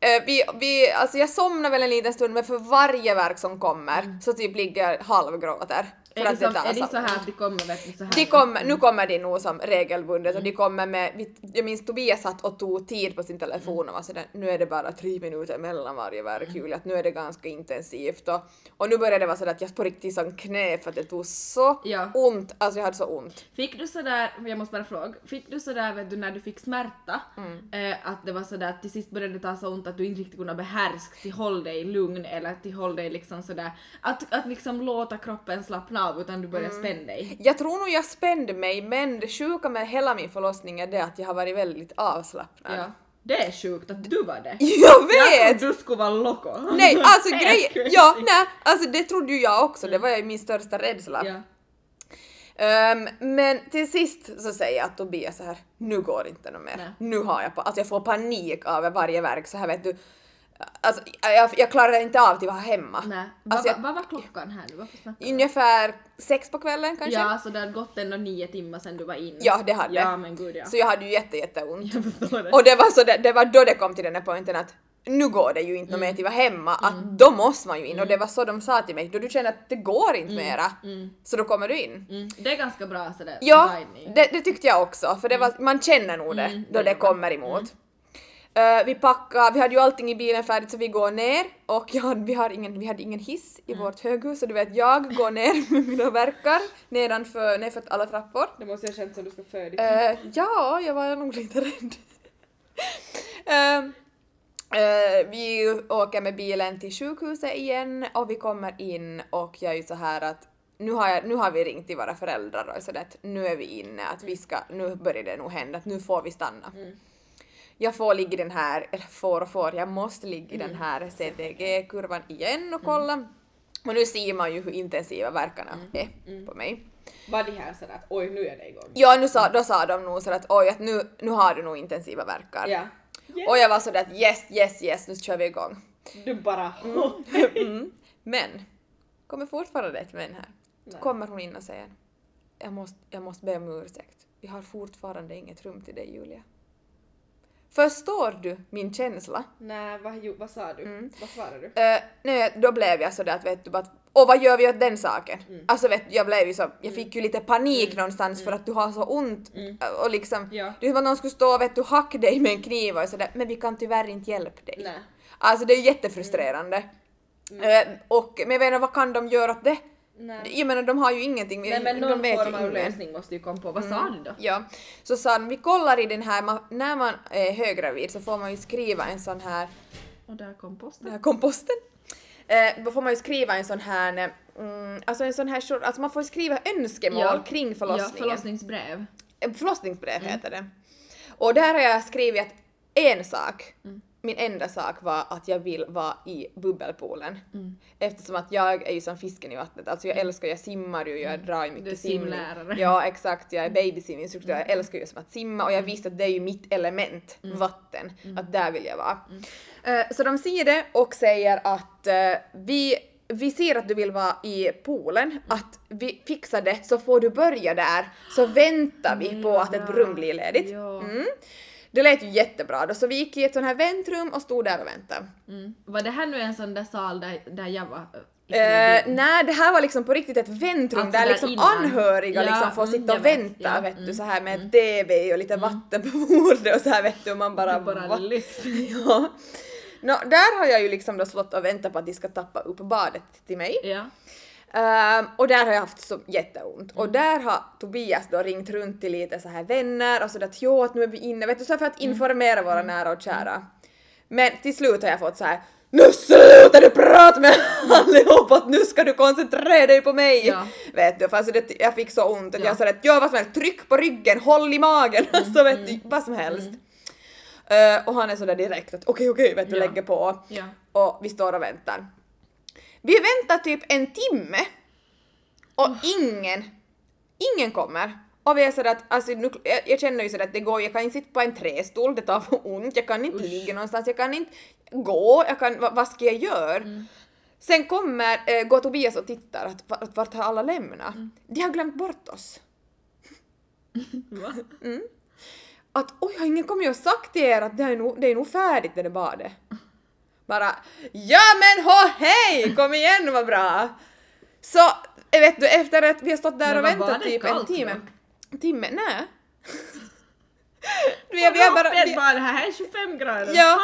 Speaker 2: eh, vi, vi, alltså jag somnar väl en liten stund men för varje verk som kommer så typ ligger halvgråter. För
Speaker 1: Mm. Är det, som, är det
Speaker 2: så-
Speaker 1: här att de kommer vet du, så här?
Speaker 2: de kommer, nu kommer de nog som regelbundet och de kommer med, jag minns Tobias satt och tog tid på sin telefon och var sådär, nu är det bara tre minuter mellan varje verk Julia, att nu är det ganska intensivt och, och nu började det vara sådär att jag på riktigt som knä för att det tog så
Speaker 1: Ja.
Speaker 2: ont, alltså jag hade så ont.
Speaker 1: Fick du sådär, jag måste bara fråga, fick du sådär vet du när du fick smärta,
Speaker 2: Mm.
Speaker 1: eh, att det var sådär att till sist började det ta så ont att du inte riktigt kunde behärska till håll dig lugn eller till håll dig liksom sådär, att, att liksom låta kroppen slappna av utan du började
Speaker 2: Mm.
Speaker 1: spänna dig?
Speaker 2: Jag tror nog jag spände mig men det sjuka med hela min förlossning är det att jag har varit väldigt avslappnad.
Speaker 1: Ja. Det är sjukt att du var det.
Speaker 2: Jag vet!
Speaker 1: Jag trodde du skulle vara loco.
Speaker 2: Nej alltså grejen, ja nej, alltså det trodde ju jag också, det var ju min största rädsla.
Speaker 1: Ja.
Speaker 2: Ehm, men till sist så säger jag att Tobias så här, nu går inte något mer.
Speaker 1: Nej.
Speaker 2: Nu har jag, alltså jag får panik av varje verk så här vet du. Alltså jag, jag klarar inte av att vara hemma.
Speaker 1: Nej.
Speaker 2: Alltså,
Speaker 1: vad,
Speaker 2: jag,
Speaker 1: vad var klockan här nu? Varför snackar du?
Speaker 2: ungefär sex på kvällen kanske?
Speaker 1: Ja, så det hade gått ändå nio timmar sedan du var inne.
Speaker 2: Ja, det hade.
Speaker 1: Ja, men gud ja.
Speaker 2: Så jag hade ju jätte, jätteont.
Speaker 1: Jag förstår det.
Speaker 2: Och det var, så det, det var då det kom till den här poängen att nu går det ju inte
Speaker 1: Mm.
Speaker 2: mer att vara hemma, att då måste man ju in och det var så de sa till mig, då du känner att det går inte mera, så då kommer du in.
Speaker 1: Mm, det är ganska bra sådär
Speaker 2: Ja, det, det tyckte jag också, för det var, man känner nog det
Speaker 1: Mm,
Speaker 2: då
Speaker 1: det
Speaker 2: kommer emot. Eh, vi packade, vi hade ju allting i bilen färdigt så vi går ner och jag, vi, har ingen, vi hade ingen hiss i
Speaker 1: Mm.
Speaker 2: vårt höghus så du vet jag går ner med mina verkar nedanför, nerför alla trappor.
Speaker 1: Det måste jag känt som du ska föda
Speaker 2: Eh, ja, jag var nog lite rädd. Eh, eh, vi åker med bilen till sjukhuset igen och vi kommer in och jag är ju så här att nu har, jag, nu har vi ringt till våra föräldrar och så att nu är vi inne, att vi ska, nu börjar det nog hända, att nu får vi stanna. Jag får ligga i den här, eller får och får, jag måste ligga i den här CTG-kurvan igen och kolla. Och nu ser man ju hur intensiva verkarna är på mig.
Speaker 1: Var det här sådär att oj nu är det igång?
Speaker 2: Ja, nu sa, då sa de nog så att oj, att nu, nu har du nog intensiva verkar.
Speaker 1: Ja.
Speaker 2: Och jag var sådär att yes, yes, yes, nu kör vi igång.
Speaker 1: Du bara
Speaker 2: Mm. Men, kommer fortfarande ett men här. Så kommer hon in och säger jag måste, jag måste be om ursäkt. Vi har fortfarande inget rum till dig Julia. Förstår du min känsla?
Speaker 1: Nej, vad, vad sa du?
Speaker 2: Mm.
Speaker 1: Vad svarade du?
Speaker 2: Uh, nej, då blev jag sådär att vet du bara och vad gör vi åt den saken?
Speaker 1: Mm.
Speaker 2: Alltså vet jag blev ju så, jag fick ju lite panik någonstans för att du har så ont och liksom,
Speaker 1: Mm. Ja.
Speaker 2: det är som att någon skulle stå och vet du hacka dig med en kniv och sådär, men vi kan tyvärr inte hjälpa dig.
Speaker 1: Nej.
Speaker 2: Alltså det är jättefrustrerande. Eh, och, men jag vet inte, vad kan de göra åt det?
Speaker 1: Nej.
Speaker 2: Jag menar de har ju ingenting,
Speaker 1: Nej men
Speaker 2: de
Speaker 1: någon
Speaker 2: vet ju
Speaker 1: form av lösning måste ju komma på. Vad sa du då?
Speaker 2: Ja, så sa de, vi kollar i den här, man, när man är höggravid så får man ju skriva en sån här,
Speaker 1: Och där kom posten.
Speaker 2: den här komposten, eh, då får man ju skriva en sån här, mm, alltså en sån här, alltså man får skriva önskemål
Speaker 1: Ja.
Speaker 2: kring
Speaker 1: Ja,
Speaker 2: förlossningen.
Speaker 1: förlossningsbrev.
Speaker 2: Eh, Förlossningsbrev heter det. Och där har jag skrivit en sak, min enda sak var att jag vill vara i bubbelpoolen.
Speaker 1: Mm.
Speaker 2: Eftersom att jag är ju som fisken i vattnet, alltså jag älskar, jag simmar ju, jag drar ju mycket
Speaker 1: Mm. Du är
Speaker 2: simning.
Speaker 1: simlärare.
Speaker 2: Ja exakt, jag är babysiminstruktör, jag älskar ju som att simma och jag visste att det är ju mitt element,
Speaker 1: Mm.
Speaker 2: vatten, att där vill jag vara. Eh, så de ser det och säger att eh, vi vi ser att du vill vara i poolen, att vi fixar det så får du börja där, så väntar vi på att ett rum blir ledigt. Mm. Det lät ju jättebra då, så vi gick i ett sånt här väntrum och stod där och väntade.
Speaker 1: Mm. Var det här nu en sån där sal där, där jag var?
Speaker 2: Eh, nej, det här var liksom på riktigt ett väntrum
Speaker 1: Alltså
Speaker 2: där
Speaker 1: där
Speaker 2: liksom
Speaker 1: innan.
Speaker 2: anhöriga
Speaker 1: Ja,
Speaker 2: liksom får
Speaker 1: mm,
Speaker 2: sitta och vänta,
Speaker 1: Ja,
Speaker 2: vet du,
Speaker 1: mm,
Speaker 2: så här med TV och lite vatten på bordet och så här vet du, och man bara...
Speaker 1: bara
Speaker 2: va? ja. Nå, där har jag ju liksom då stått och väntat på att de ska tappa upp badet till mig.
Speaker 1: Ja.
Speaker 2: Ehm, och där har jag haft så jätteont.
Speaker 1: Mm.
Speaker 2: Och där har Tobias då ringt runt till lite så här vänner och sådär att jo, att nu är vi inne, vet du, så för att
Speaker 1: Mm.
Speaker 2: informera våra nära och kära. Men till slut har jag fått så här nu slutar du prata med allihop att nu ska du koncentrera dig på mig!
Speaker 1: Ja.
Speaker 2: Vet du, för alltså det, jag fick så ont att
Speaker 1: Ja.
Speaker 2: jag sa att gör vad som helst, tryck på ryggen, håll i magen, så vet du, vad som helst. Eh, och han är sådär direkt att okej okej, vet du,
Speaker 1: Ja.
Speaker 2: lägger på.
Speaker 1: Ja.
Speaker 2: Och vi står och väntar. Vi väntar typ en timme och ingen, ingen kommer. Och vi är sådär att, alltså nu, jag, jag känner ju sådär att det går, jag kan inte sitta på en trästol, det tar för ont, jag kan inte ligga någonstans, jag kan inte gå, jag kan, vad, vad ska jag göra? Sen kommer, eh, går Tobias och tittar att, vart, vart har alla lämnat? De har glömt bort oss.
Speaker 1: Va?
Speaker 2: att oj, har ingen kommit och sagt till er att det är nog, det är nog färdigt det där badet? Bara ja men hå hej, kom igen vad bra! Så eh, vet du efter att vi har stått där
Speaker 1: Men
Speaker 2: och väntat typ en
Speaker 1: kallt
Speaker 2: timme.
Speaker 1: då?
Speaker 2: Timme? Nej. vi,
Speaker 1: Vi
Speaker 2: har bara,
Speaker 1: bara,
Speaker 2: vi,
Speaker 1: bara det här är 25 grader.
Speaker 2: Ja,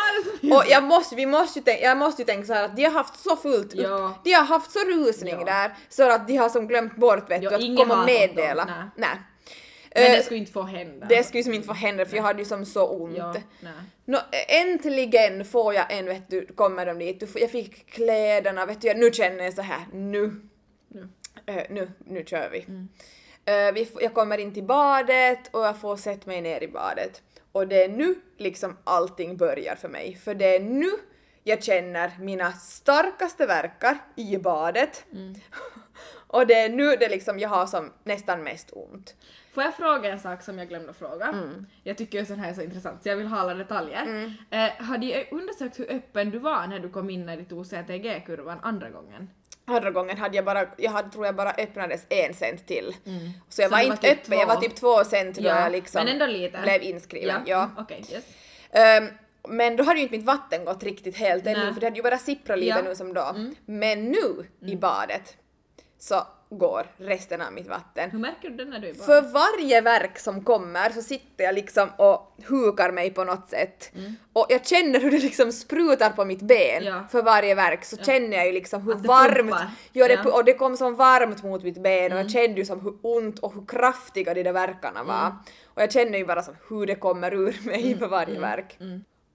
Speaker 2: och jag måste, vi måste ju tänka, jag måste ju tänka så här att de har haft så fullt upp,
Speaker 1: Ja.
Speaker 2: de har haft så rusning
Speaker 1: Ja.
Speaker 2: där så att de har som glömt bort vet
Speaker 1: Ja,
Speaker 2: du att komma och meddela. Nej.
Speaker 1: Men
Speaker 2: Eh,
Speaker 1: det skulle inte få hända.
Speaker 2: det skulle som inte få hända för jag hade ju som så ont.
Speaker 1: Ja, nej.
Speaker 2: Nå, äntligen får jag en, vet du, kommer de dit, Du jag fick kläderna, vet du, nu känner jag så här, nu,
Speaker 1: Nu.
Speaker 2: Eh, nu, nu kör vi.
Speaker 1: Mm.
Speaker 2: Eh, vi jag kommer in till badet och jag får sätta mig ner i badet. Och det är nu liksom allting börjar för mig, för det är nu jag känner mina starkaste verkar i badet.
Speaker 1: Mm.
Speaker 2: och det är nu det liksom jag har som nästan mest ont.
Speaker 1: Får jag fråga en sak som jag glömde fråga?
Speaker 2: Mm.
Speaker 1: Jag tycker ju sånt här är så intressant så jag vill ha alla detaljer. Eh, har de undersökt hur öppen du var när du kom in när de tog CTG-kurvan andra gången?
Speaker 2: Andra gången hade jag bara, jag hade, tror jag bara öppnades en cent till. Så jag
Speaker 1: Mm. Så
Speaker 2: var inte
Speaker 1: var typ
Speaker 2: öppen, jag var
Speaker 1: två.
Speaker 2: typ två cent då
Speaker 1: Ja,
Speaker 2: jag liksom
Speaker 1: men ändå lite.
Speaker 2: blev inskriven. Ja.
Speaker 1: mm, Okej, yes.
Speaker 2: Ehm, men då hade ju inte mitt vatten gått riktigt helt ännu för det hade ju bara sipprat lite
Speaker 1: Ja. Mm.
Speaker 2: nu som då. Men nu i badet så går resten av mitt vatten.
Speaker 1: Hur märker du det när du är barn?
Speaker 2: För varje verk som kommer så sitter jag liksom och hukar mig på något sätt. Och jag känner hur det liksom sprutar på mitt ben
Speaker 1: Mm. Ja.
Speaker 2: för varje verk så känner jag ju liksom hur varmt, ja, det,
Speaker 1: Ja. Mm.
Speaker 2: och det kom så varmt mot mitt ben och jag kände ju som hur ont och hur kraftiga de där verkarna var.
Speaker 1: Mm.
Speaker 2: Och jag känner ju bara som hur det kommer ur mig för varje verk.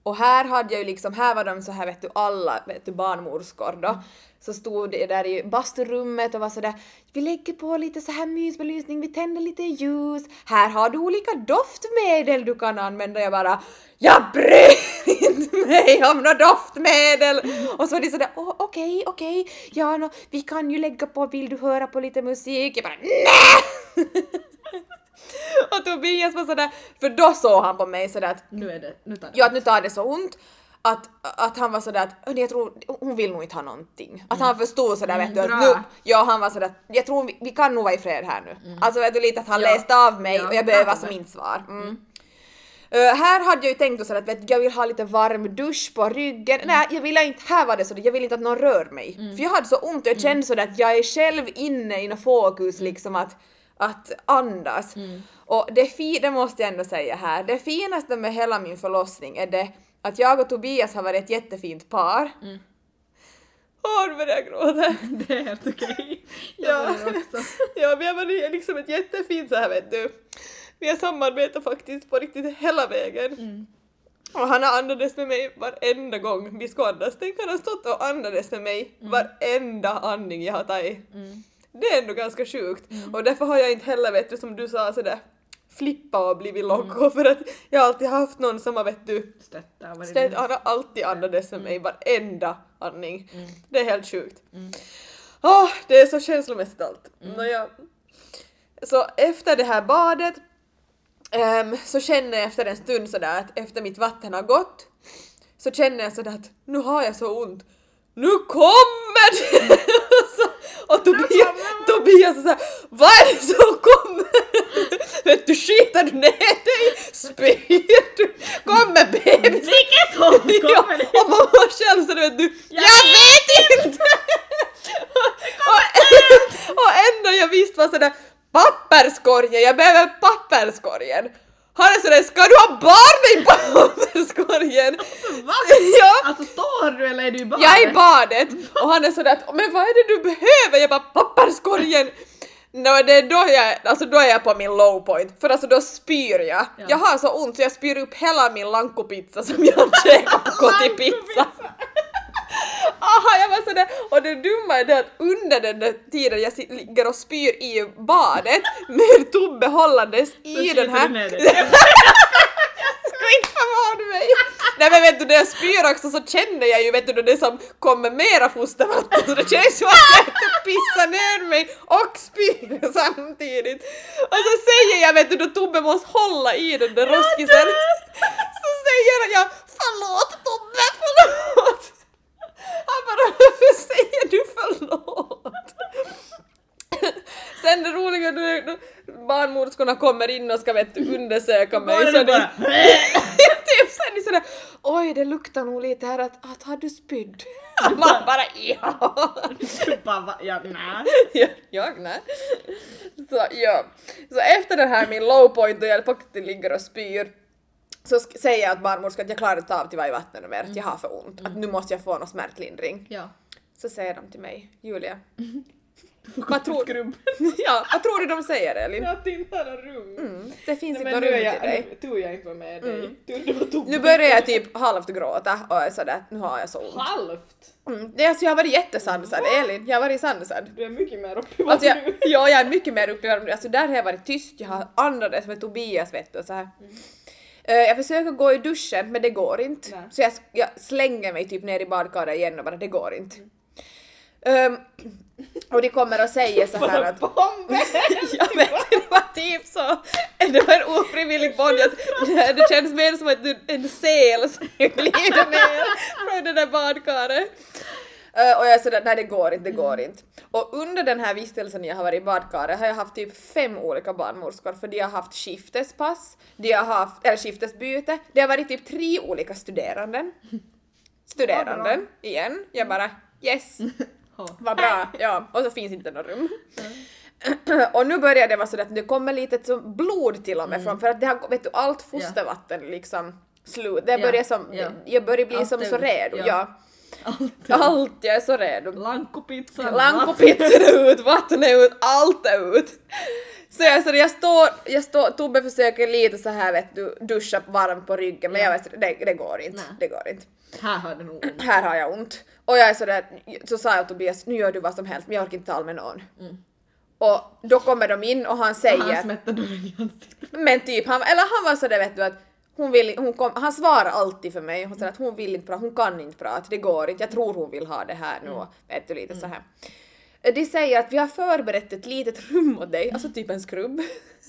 Speaker 2: Och här hade jag ju liksom, här var de så här vet du alla vet du barnmorskor då. Så stod det där i basturummet och var sådär vi lägger på lite så här mysbelysning, vi tänder lite ljus, här har du olika doftmedel du kan använda. Jag bara jag bryr inte mig om några doftmedel! Och så var de sådär åh okej okej, ja nå, vi kan ju lägga på, vill du höra på lite musik? Jag bara nej! och Tobias var sådär, för då såg han på mig sådär att
Speaker 1: Nu är det, nu tar det.
Speaker 2: Ja, att nu tar det så ont att, att han var sådär att "Hörni, jag tror hon vill nog inte ha någonting. Att han förstod sådär vet du att
Speaker 1: bra.
Speaker 2: nu, ja han var sådär att jag tror vi, vi kan nog vara i fred här nu. Alltså vet du lite att han
Speaker 1: Ja.
Speaker 2: läste av mig
Speaker 1: Ja,
Speaker 2: och jag behöver som mitt svar. Mm. Eh, här hade jag ju tänkt sådär att vet, jag vill ha lite varm dusch på ryggen. Nej, jag ville inte, här var det så jag ville inte att någon rör mig. För jag hade så ont och jag kände sådär att jag är själv inne i något fokus liksom att, att andas. Och det, fi, det måste jag ändå säga här, det finaste med hela min förlossning är det att jag och Tobias har varit ett jättefint par. Åh, nu börjar jag gråta.
Speaker 1: Det är helt okej.
Speaker 2: Ja.
Speaker 1: Jag börjar också.
Speaker 2: ja, vi har varit liksom ett jättefint så här vet du. Vi har samarbetat faktiskt på riktigt hela vägen.
Speaker 1: Mm.
Speaker 2: Och han har andades med mig varenda gång vi skåddas. Tänk han har stått och andades med mig
Speaker 1: Mm.
Speaker 2: varenda andning jag har tagit. Det är ändå ganska sjukt. Och därför har jag inte heller vet du som du sa sådär flippa och blivit loco för att jag har alltid haft någon som har vet du han har alltid andades för mig, varenda andning. Det är helt sjukt. Åh, det är så känslomässigt allt. Nåja. Så efter det här badet ehm, så känner jag efter en stund sådär att efter mitt vatten har gått så känner jag sådär att nu har jag så ont. Nu kommer så, och Tobias, Tobias är såhär Vad är det som kommer? Vet du skitar du ner dig? Spyr du? Kommer bebis?
Speaker 1: Vilket håll kommer det?
Speaker 2: Ja, och mamma själv så vet du, jag, vet inte! och, och ändå jag visste var sådär papperskorgen, jag behöver papperskorgen. Han är sådär, ska du ha barn i papperskorgen?
Speaker 1: Va?
Speaker 2: ja,
Speaker 1: Alltså står du eller är du i badet?
Speaker 2: jag är i badet och han är sådär men vad är det du behöver? Jag bara papperskorgen! Nå det är då jag, alltså då är jag på min low point för alltså då spyr jag.
Speaker 1: Ja.
Speaker 2: Jag har så ont så jag spyr upp hela min lankopizza som jag har käkat på kotipizza. Aha, jag var sådär, och det dumma är det att under den där tiden jag ligger och spyr i badet med Tobbe hållandes i den här...
Speaker 1: du ner dig.
Speaker 2: Ska inte förvåna mig! Nej men vet du när jag spyr också så känner jag ju vet du det som kommer mera fostervatten så det känns ju att jag pissar ner mig och spyr samtidigt. Och så säger jag vet du då Tobbe måste hålla i den där roskisen så säger jag förlåt Tobbe förlåt! Han bara varför säger du förlåt? Sen det roliga är när barnmorskorna kommer in och ska vet du undersöka mig så
Speaker 1: det
Speaker 2: typ sen är sådär oj det luktar nog lite här att, att har du spydd? Man bara ja.
Speaker 1: Du bara, ja, nej.
Speaker 2: ja, jag nej. Så ja. Så efter den här min low point då jag faktiskt ligger och spyr så säger jag att barnmorskan att jag klarar inte av till varje vatten och mer, att jag har för ont, att nu måste jag få någon smärtlindring.
Speaker 1: Ja.
Speaker 2: Så säger de till mig, Julia. vad, tror, ja, vad tror du de säger Elin?
Speaker 1: Jag tittar rum.
Speaker 2: Mm, det finns
Speaker 1: Nej,
Speaker 2: inte något
Speaker 1: nu
Speaker 2: rum
Speaker 1: jag,
Speaker 2: till dig.
Speaker 1: nu tur jag inte var med dig. Tomt.
Speaker 2: Nu börjar jag typ halvt gråta och är sådär att nu har jag så ont.
Speaker 1: Halvt?
Speaker 2: Mm. Alltså, jag har varit jättesansad, Elin. Jag har varit sansad.
Speaker 1: Du är mycket mer uppe i
Speaker 2: Alltså jag,
Speaker 1: nu.
Speaker 2: ja, jag är mycket mer uppe i varandra. Alltså där har jag varit tyst, jag har andades med Tobias vet du och så här. Eh, jag försöker gå i duschen men det går inte.
Speaker 1: Nej.
Speaker 2: Så jag, jag slänger mig typ ner i badkaret igen och bara det går inte. Ehm, och de kommer och säger så här att
Speaker 1: Bomben!
Speaker 2: jag vet det var typ så. Det var en ofrivillig bond. Jag- Det känns mer som att du- en sel som glider ner från det där badkaret. Eh, och jag är sådär, nej det går inte, det går inte. Och under den här vistelsen jag har varit i badkaret har jag haft typ fem olika barnmorskor för de har haft skiftespass, de har haft, eller skiftesbyte, det har varit typ tre olika studeranden. Studeranden, igen. Jag bara yes. Vad bra, ja. Och så finns inte något rum. och nu börjar det vara så att det kommer lite som blod till och med från, för att det har, vet du, allt fostervatten liksom slut. Det
Speaker 1: Ja,
Speaker 2: börjar som,
Speaker 1: ja.
Speaker 2: jag börjar bli
Speaker 1: Allt
Speaker 2: som så redo,
Speaker 1: ja.
Speaker 2: Ja.
Speaker 1: Allt.
Speaker 2: Allt, jag är så redo.
Speaker 1: Lankopizzan.
Speaker 2: Lankopizzan är ut, vattnet är ut, allt är ut. Så jag, så jag står, jag står, Tobbe försöker lite så här vet du, duscha varmt på ryggen men jag vet det, det går inte,
Speaker 1: Nej.
Speaker 2: det går inte.
Speaker 1: Här har du nog ont.
Speaker 2: Här har jag ont. Och jag är sådär, så sa jag Tobias, nu gör du vad som helst men jag orkar inte tala med någon. Och då kommer de in och han säger,
Speaker 1: Han smättade dörren i ansiktet.
Speaker 2: men typ han, eller han var sådär vet du att hon vill, hon kom, han svarar alltid för mig, hon säger att hon vill inte prata, hon kan inte prata, det går inte, jag tror hon vill ha det här nu och vet du lite så här. De säger att vi har förberett ett litet rum åt dig, alltså typ en skrubb,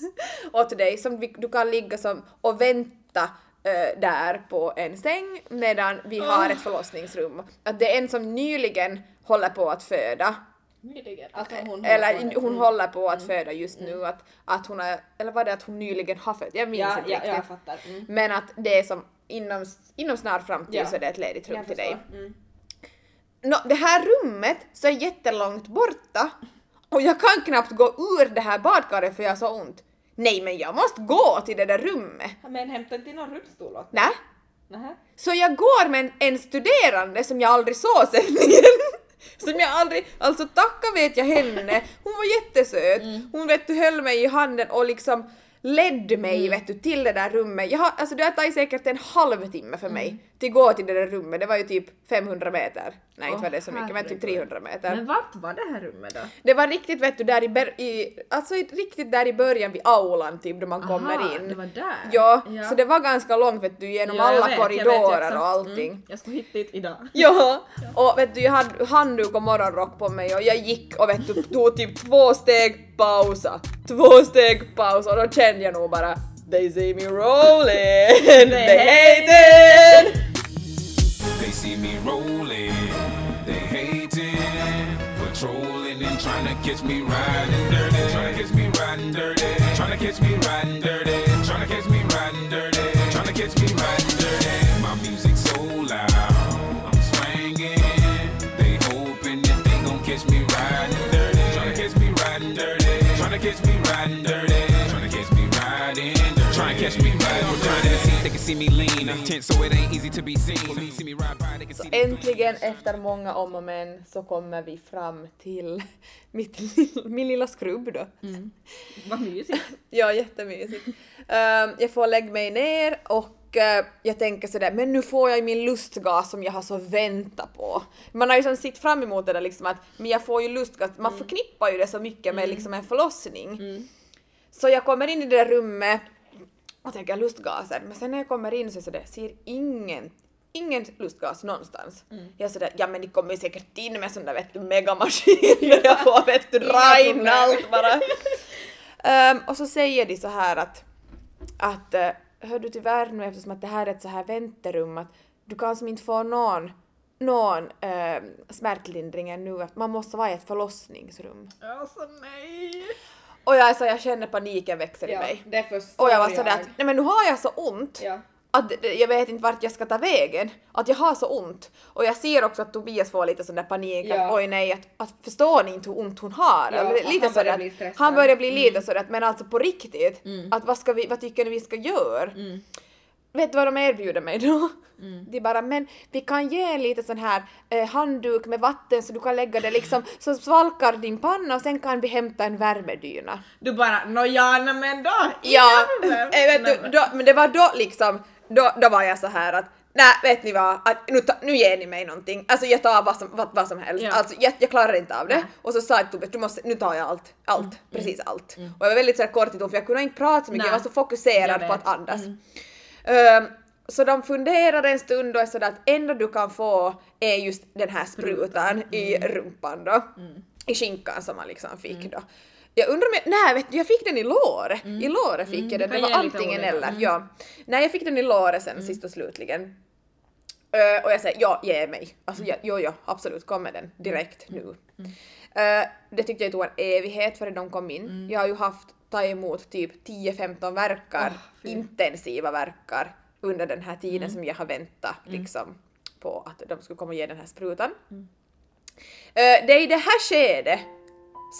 Speaker 2: åt dig som du kan ligga som och vänta eh, där på en säng medan vi har ett förlossningsrum. Att det är en som nyligen håller på att föda.
Speaker 1: Alltså hon
Speaker 2: eller hon
Speaker 1: Mm.
Speaker 2: håller på att föda just nu, att, att hon är, eller var det att hon nyligen har fött? Jag minns
Speaker 1: Ja,
Speaker 2: inte
Speaker 1: ja,
Speaker 2: riktigt.
Speaker 1: Mm.
Speaker 2: Men att det är som inom, inom snar framtid
Speaker 1: Ja.
Speaker 2: så är det ett ledigt rum till dig.
Speaker 1: Mm.
Speaker 2: Nå, det här rummet så är jättelångt borta och jag kan knappt gå ur det här badkaret för jag har så ont. Nej men jag måste gå till det där rummet.
Speaker 1: Men hämta inte någon rullstol åt
Speaker 2: Nej.
Speaker 1: Nähä.
Speaker 2: Så jag går med en, en studerande som jag aldrig såg sen igen. Som jag aldrig, alltså tacka vet jag henne, hon var jättesöt. Hon vet du höll mig i handen och liksom ledde mig vet du till det där rummet. Jag har, alltså det har tagit säkert en halvtimme för mig. Till gå till det där rummet. Det var ju typ 500 meter. Nej, inte
Speaker 1: Åh,
Speaker 2: var det så mycket, men typ
Speaker 1: herregud.
Speaker 2: 300 meter.
Speaker 1: Men vart var det här rummet då?
Speaker 2: Det var riktigt vet du där i, i alltså riktigt där i början vid aulan typ då man kommer
Speaker 1: Aha,
Speaker 2: in.
Speaker 1: det var där.
Speaker 2: Ja,
Speaker 1: Ja.
Speaker 2: så det var ganska långt vet du genom
Speaker 1: Ja,
Speaker 2: alla
Speaker 1: vet,
Speaker 2: korridorer och allting.
Speaker 1: Mm, jag ska hit dit idag.
Speaker 2: Ja, och vet du jag hade handduk och morgonrock på mig och jag gick och vet du tog typ två steg pausa, två steg pausa och då kände jag nog bara They see me rolling, they hating.
Speaker 3: They see me rolling, they hating, patrolling and trying to catch me riding dirty, trying to catch me riding dirty, trying to catch me riding dirty, trying to catch me riding dirty, trying to catch me riding me
Speaker 2: Äntligen efter många om och men så kommer vi fram till mitt, min lilla skrubb då.
Speaker 1: Vad mysigt.
Speaker 2: Ja, jättemysigt. Um, jag får lägga mig ner och eh, jag tänker sådär, men nu får jag min lustgas som jag har så väntat på. Man har ju som sett fram emot det där liksom att, men jag får ju lustgas, man förknippar ju det så mycket med liksom en förlossning. Så jag kommer in i det där rummet och tänker lustgaser, men sen när jag kommer in så är sådär, ser ingen Ingen lustgas någonstans. Jag är sådär, ja men ni kommer ju säkert in med sån där vet du megamaskin jag får vet du dra in allt bara. Ehm, och så säger de så här att, att eh, hör du tyvärr nu eftersom att det här är ett så här väntrum att du kan som inte få någon, någon uh, smärtlindring ännu, att man måste vara i ett förlossningsrum.
Speaker 1: Alltså nej.
Speaker 2: Och jag, är så, jag känner paniken växer i mig.
Speaker 1: det förstår
Speaker 2: Och jag var sådär att, nej men nu har jag så ont.
Speaker 1: Ja.
Speaker 2: Att jag vet inte vart jag ska ta vägen. Att jag har så ont. Och jag ser också att Tobias får lite sån där panik
Speaker 1: Ja.
Speaker 2: att oj nej, att, att förstår ni inte hur ont hon har?
Speaker 1: Ja,
Speaker 2: Eller lite
Speaker 1: han
Speaker 2: sådär
Speaker 1: börjar bli stressad.
Speaker 2: Han börjar bli
Speaker 1: Mm.
Speaker 2: lite sådär att men alltså på riktigt, att vad, ska vi, vad tycker ni vi ska göra?
Speaker 1: Mm.
Speaker 2: Vet du vad de erbjuder mig då? De bara men vi kan ge en liten sån här eh, handduk med vatten så du kan lägga det liksom så svalkar din panna och sen kan vi hämta en värmedyna.
Speaker 1: Du bara nåja nej men då.
Speaker 2: Ja,
Speaker 1: problem."
Speaker 2: vet du, då, men det var då liksom, då, då var jag så här att nej vet ni vad, att nu, ta, nu ger ni mig någonting, alltså jag tar vad som, vad, vad som helst,
Speaker 1: Ja.
Speaker 2: alltså jag, jag klarar inte av det.
Speaker 1: Nej.
Speaker 2: Och så sa jag till Tobias, du måste, nu tar jag allt, allt, precis allt. Och jag var väldigt så här kort i ton för jag kunde inte prata så mycket,
Speaker 1: Nej.
Speaker 2: jag var så fokuserad på att andas. Ehm, så de funderade en stund och är sådär att enda du kan få är just den här sprutan i rumpan då. I skinkan som man liksom fick då. Jag undrar om jag, nej vet du, jag fick den i låret. I låret fick jag den,
Speaker 1: du
Speaker 2: det var antingen eller. Ja. Nej jag fick den i låret sen sist och slutligen. Eh, och jag säger ja, ge mig. Alltså ja, jo, jo, absolut, kom med den direkt nu. Eh, det tyckte jag tog en evighet före de kom in. Jag har ju haft, tagit emot typ 10-15 verkar, intensiva verkar under den här tiden som jag har väntat liksom på att de skulle komma och ge den här sprutan. Eh, det är i det här skedet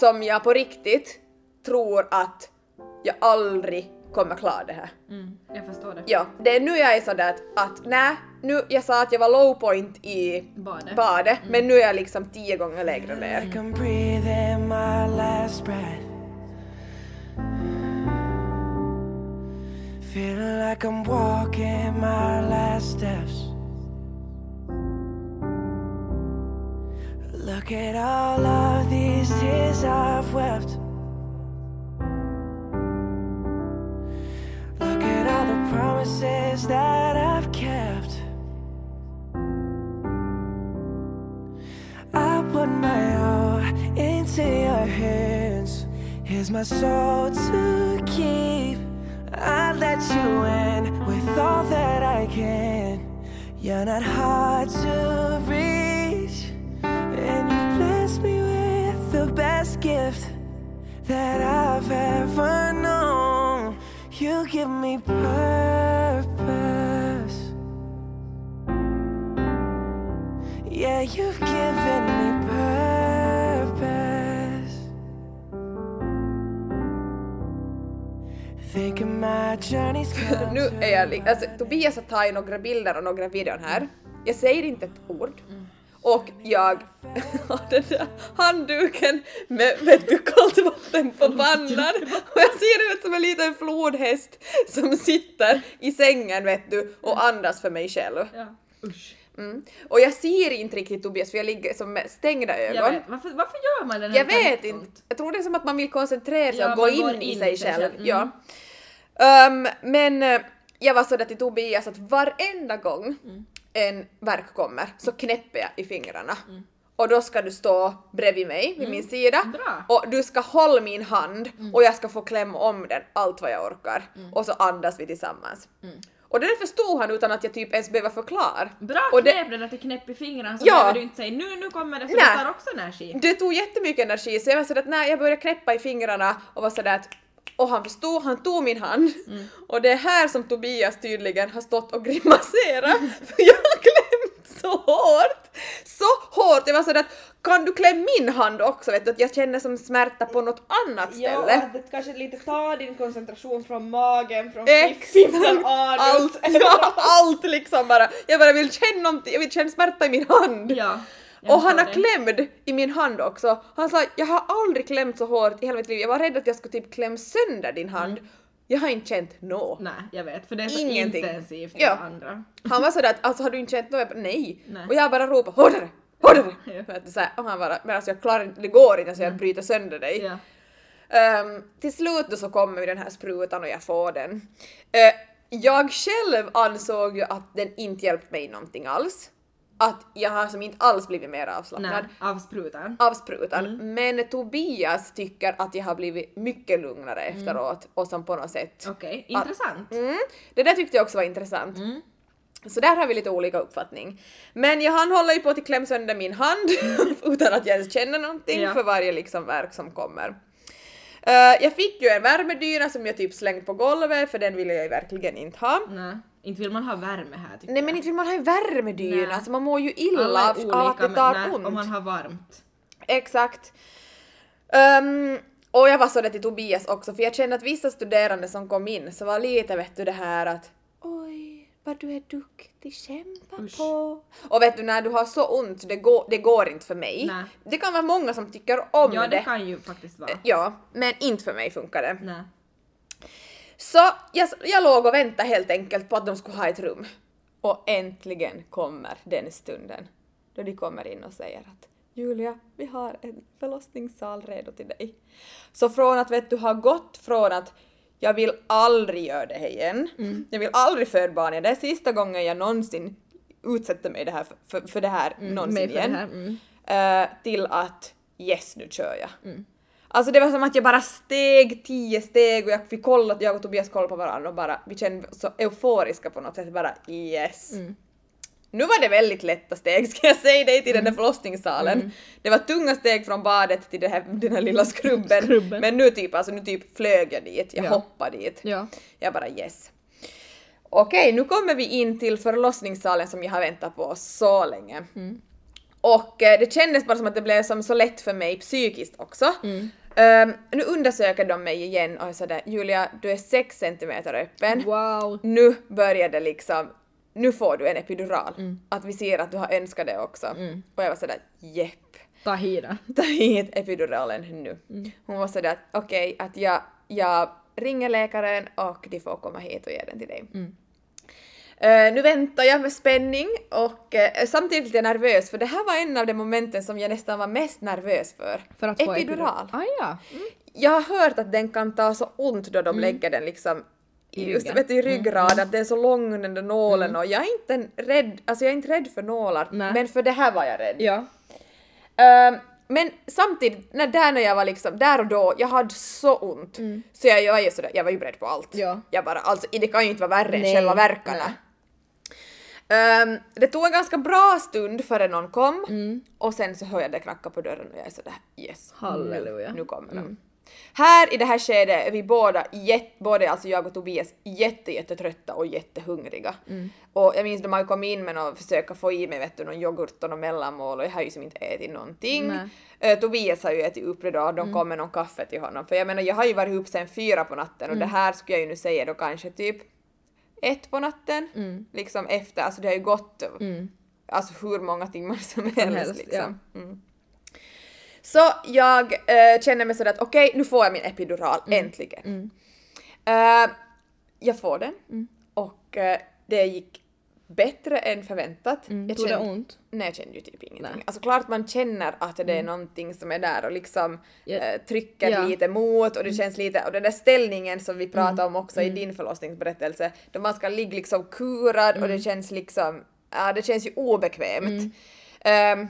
Speaker 2: som jag på riktigt tror att jag aldrig kommer klara det här.
Speaker 1: Mm, jag förstår det.
Speaker 2: Ja, det är nu jag är sådär att, att nej, nu, jag sa att jag var low point i
Speaker 1: Badet.
Speaker 2: badet, men nu är jag liksom tio gånger lägre ner.
Speaker 4: Feeling like I'm walking my last steps. Look at all of these tears I've wept. Look at all the promises that I've kept. I put my all into your hands. Here's my soul to keep. You're not hard to reach, and you've blessed me with the best gift that I've ever known. You give me purpose. Yeah, you've given
Speaker 2: Nu är jag alltså Tobias har tagit några bilder och några videon här. Jag säger inte ett ord. Och jag har den där handduken med vet du, kallt vatten på pannan och jag ser ut som en liten flodhäst som sitter i sängen vet du och andas för mig själv.
Speaker 1: Ja.
Speaker 2: Mm. Och jag ser inte riktigt Tobias för jag ligger som med stängda ögon.
Speaker 1: Vet. Varför, varför gör man den här
Speaker 2: Jag vet inte. Jag tror det är som att man vill koncentrera sig
Speaker 1: Ja,
Speaker 2: och gå in, i sig
Speaker 1: sig
Speaker 2: själv.
Speaker 1: själv. Mm.
Speaker 2: Ja. Ehm, men eh, jag var sådär till Tobias att varenda gång
Speaker 1: Mm.
Speaker 2: en verk kommer så knäpper jag i fingrarna. Och då ska du stå bredvid mig, vid min sida.
Speaker 1: Mm. Bra. Mm.
Speaker 2: Och du ska hålla min hand och jag ska få klämma om den allt vad jag orkar. Och så andas vi tillsammans. Och det där förstod han utan att jag typ ens behöver förklara.
Speaker 1: Bra
Speaker 2: och det,
Speaker 1: knep det där till knäpp i fingrarna så
Speaker 2: Ja.
Speaker 1: behöver du inte säga nu, nu kommer det för
Speaker 2: Nej.
Speaker 1: det tar också energi.
Speaker 2: det tog jättemycket energi så jag var sådär att när jag började knäppa i fingrarna och var sådär att och han förstod, han tog min hand och det är här som Tobias tydligen har stått och grimaserat för jag har klämt så hårt! Så hårt! Jag var sådär att kan du klämma min hand också vet du? Att jag känner som smärta på något annat
Speaker 1: Ja,
Speaker 2: ställe.
Speaker 1: att det kanske lite tar din koncentration från magen, från anus.
Speaker 2: Allt, ja, allt liksom bara. Jag bara vill känna någonting, jag vill känna smärta i min hand.
Speaker 1: Ja, jag
Speaker 2: Och han har klämd i min hand också. Han sa jag har aldrig klämt så hårt i hela mitt liv. Jag var rädd att jag skulle typ klämma sönder din hand. Jag har inte känt nå.
Speaker 1: Nej, jag vet, för det är så
Speaker 2: Ingenting.
Speaker 1: intensivt i
Speaker 2: Ja.
Speaker 1: andra.
Speaker 2: Han var sådär att alltså har du inte känt något? Nej.
Speaker 1: Nej.
Speaker 2: Och jag bara ropade hårdare, hårdare.
Speaker 1: Ja.
Speaker 2: För att så här, och han bara, men alltså jag klarar inte, det går inte så jag bryter sönder dig.
Speaker 1: Ja.
Speaker 2: Ehm, till slut då så kommer den här sprutan och jag får den. Eh, jag själv ansåg ju att den inte hjälpt mig någonting alls. Att jag har som inte alls blivit mer avslappnad
Speaker 1: Nej, av sprutan.
Speaker 2: av sprutan. Men Tobias tycker att jag har blivit mycket lugnare efteråt och som på något sätt.
Speaker 1: Okej, intressant.
Speaker 2: Mm, det där tyckte jag också var intressant. Så där har vi lite olika uppfattning. Men jag han håller ju på att klämma sönder min hand utan att jag ens känner någonting
Speaker 1: Ja.
Speaker 2: för varje liksom verk som kommer. Eh, jag fick ju en värmedyna som jag typ slängt på golvet för den ville jag ju verkligen inte ha.
Speaker 1: Nej, inte vill man ha värme här tycker
Speaker 2: Nej men
Speaker 1: jag.
Speaker 2: inte vill man ha en värmedyna,
Speaker 1: Nej.
Speaker 2: alltså man mår ju illa
Speaker 1: Alla är
Speaker 2: av,
Speaker 1: olika
Speaker 2: av att det
Speaker 1: men
Speaker 2: tar
Speaker 1: nej,
Speaker 2: ont.
Speaker 1: om man har varmt.
Speaker 2: Exakt. Ehm, och jag var så där till Tobias också, för jag kände att vissa studerande som kom in så var lite vet du det här att oj, vad du är duktig, kämpa
Speaker 1: Usch.
Speaker 2: på. Och vet du när du har så ont, det går, det går inte för mig.
Speaker 1: Nej.
Speaker 2: Det kan vara många som tycker om
Speaker 1: Ja, det
Speaker 2: det.
Speaker 1: kan ju faktiskt vara.
Speaker 2: Ja, men inte för mig funkar det.
Speaker 1: Nej.
Speaker 2: Så jag, jag låg och väntade helt enkelt på att de skulle ha ett rum. Och äntligen kommer den stunden då de kommer in och säger att Julia, vi har en förlossningssal redo till dig. Så från att vet du har gått från att jag vill aldrig göra det här igen, jag vill aldrig föda barn igen, det är sista gången jag någonsin utsätter mig det här för, för, för det här någonsin
Speaker 1: för det
Speaker 2: igen.
Speaker 1: här, mm.
Speaker 2: Eh, till att yes, nu kör jag. Alltså det var som att jag bara steg tio steg och jag fick kolla, jag och Tobias kollade på varandra och bara, vi kände så euforiska på något sätt, bara yes. Nu var det väldigt lätta steg ska jag säga dig till den där förlossningssalen. Det var tunga steg från badet till det här, den här lilla skrubben.
Speaker 1: Skrubben.
Speaker 2: Men nu typ, alltså nu typ flög jag dit, jag
Speaker 1: Ja.
Speaker 2: hoppade dit.
Speaker 1: Ja.
Speaker 2: Jag bara yes. Okej, nu kommer vi in till förlossningssalen som jag har väntat på så länge. Och eh, det kändes bara som att det blev som så lätt för mig psykiskt också. Ehm, nu undersöker de mig igen och är sådär Julia, du är 6 centimeter öppen.
Speaker 1: Wow.
Speaker 2: Nu börjar det liksom, nu får du en epidural. Att vi ser att du har önskat det också. Och jag var sådär jepp
Speaker 1: Ta hit
Speaker 2: ta hit epiduralen nu. Hon var sådär okej, att jag, jag ringer läkaren och de får komma hit och ge den till dig. Eh, nu väntar jag med spänning och eh, samtidigt lite nervös för det här var en av de momenten som jag nästan var mest nervös för.
Speaker 1: För att få
Speaker 2: epidural.
Speaker 1: Ah, ja.
Speaker 2: Jag har hört att den kan ta så ont då de lägger den liksom
Speaker 1: I
Speaker 2: just,
Speaker 1: ryggen.
Speaker 2: vet du, i ryggraden, att det är så lång den där nålen och jag är inte rädd, alltså jag är inte rädd för nålar,
Speaker 1: Nej.
Speaker 2: men för det här var jag rädd.
Speaker 1: Ja.
Speaker 2: Ehm, men samtidigt, när, där när jag var liksom, där och då, jag hade så ont. Så jag, jag, var ju sådär, jag var ju beredd på allt.
Speaker 1: Ja.
Speaker 2: Jag bara, alltså det kan ju inte vara värre än själva verkarna.
Speaker 1: nej.
Speaker 2: Ehm, det tog en ganska bra stund före någon kom och sen så hör jag det knacka på dörren och jag är sådär yes,
Speaker 1: Halleluja.
Speaker 2: nu, nu kommer de. Här i det här skedet är vi båda, jätt, både alltså jag och Tobias, jätte, jättetrötta och jättehungriga. Och jag minns de har ju kommit in med och försöka få i mig vet du, någon yoghurt och någon mellanmål och jag har ju som inte ätit någonting. Eh, Tobias har ju ätit upp det då, de kom med någon kaffe till honom. För jag menar jag har ju varit upp sen fyra på natten och det här skulle jag ju nu säga då kanske typ ett på natten. Liksom efter, alltså det har ju gått alltså hur många timmar som, helst,
Speaker 1: helst,
Speaker 2: liksom. Mm. Så jag eh, känner mig sådär att okej, nu får jag min epidural, äntligen. Eh, jag får den och eh, det gick bättre än förväntat.
Speaker 1: Mm,
Speaker 2: Jag
Speaker 1: tog det
Speaker 2: kände-
Speaker 1: ont?
Speaker 2: Nej, jag kände ju typ ingenting.
Speaker 1: Nej. Mm.
Speaker 2: Alltså klart man känner att det är någonting som är där och liksom
Speaker 1: Ja.
Speaker 2: eh, trycker
Speaker 1: Ja.
Speaker 2: lite mot och det känns lite, och den där ställningen som vi
Speaker 1: Mm.
Speaker 2: pratade om också i din förlossningsberättelse, då man ska ligga liksom kurad och
Speaker 1: Mm.
Speaker 2: det känns liksom, ja det känns ju obekvämt. Ehm,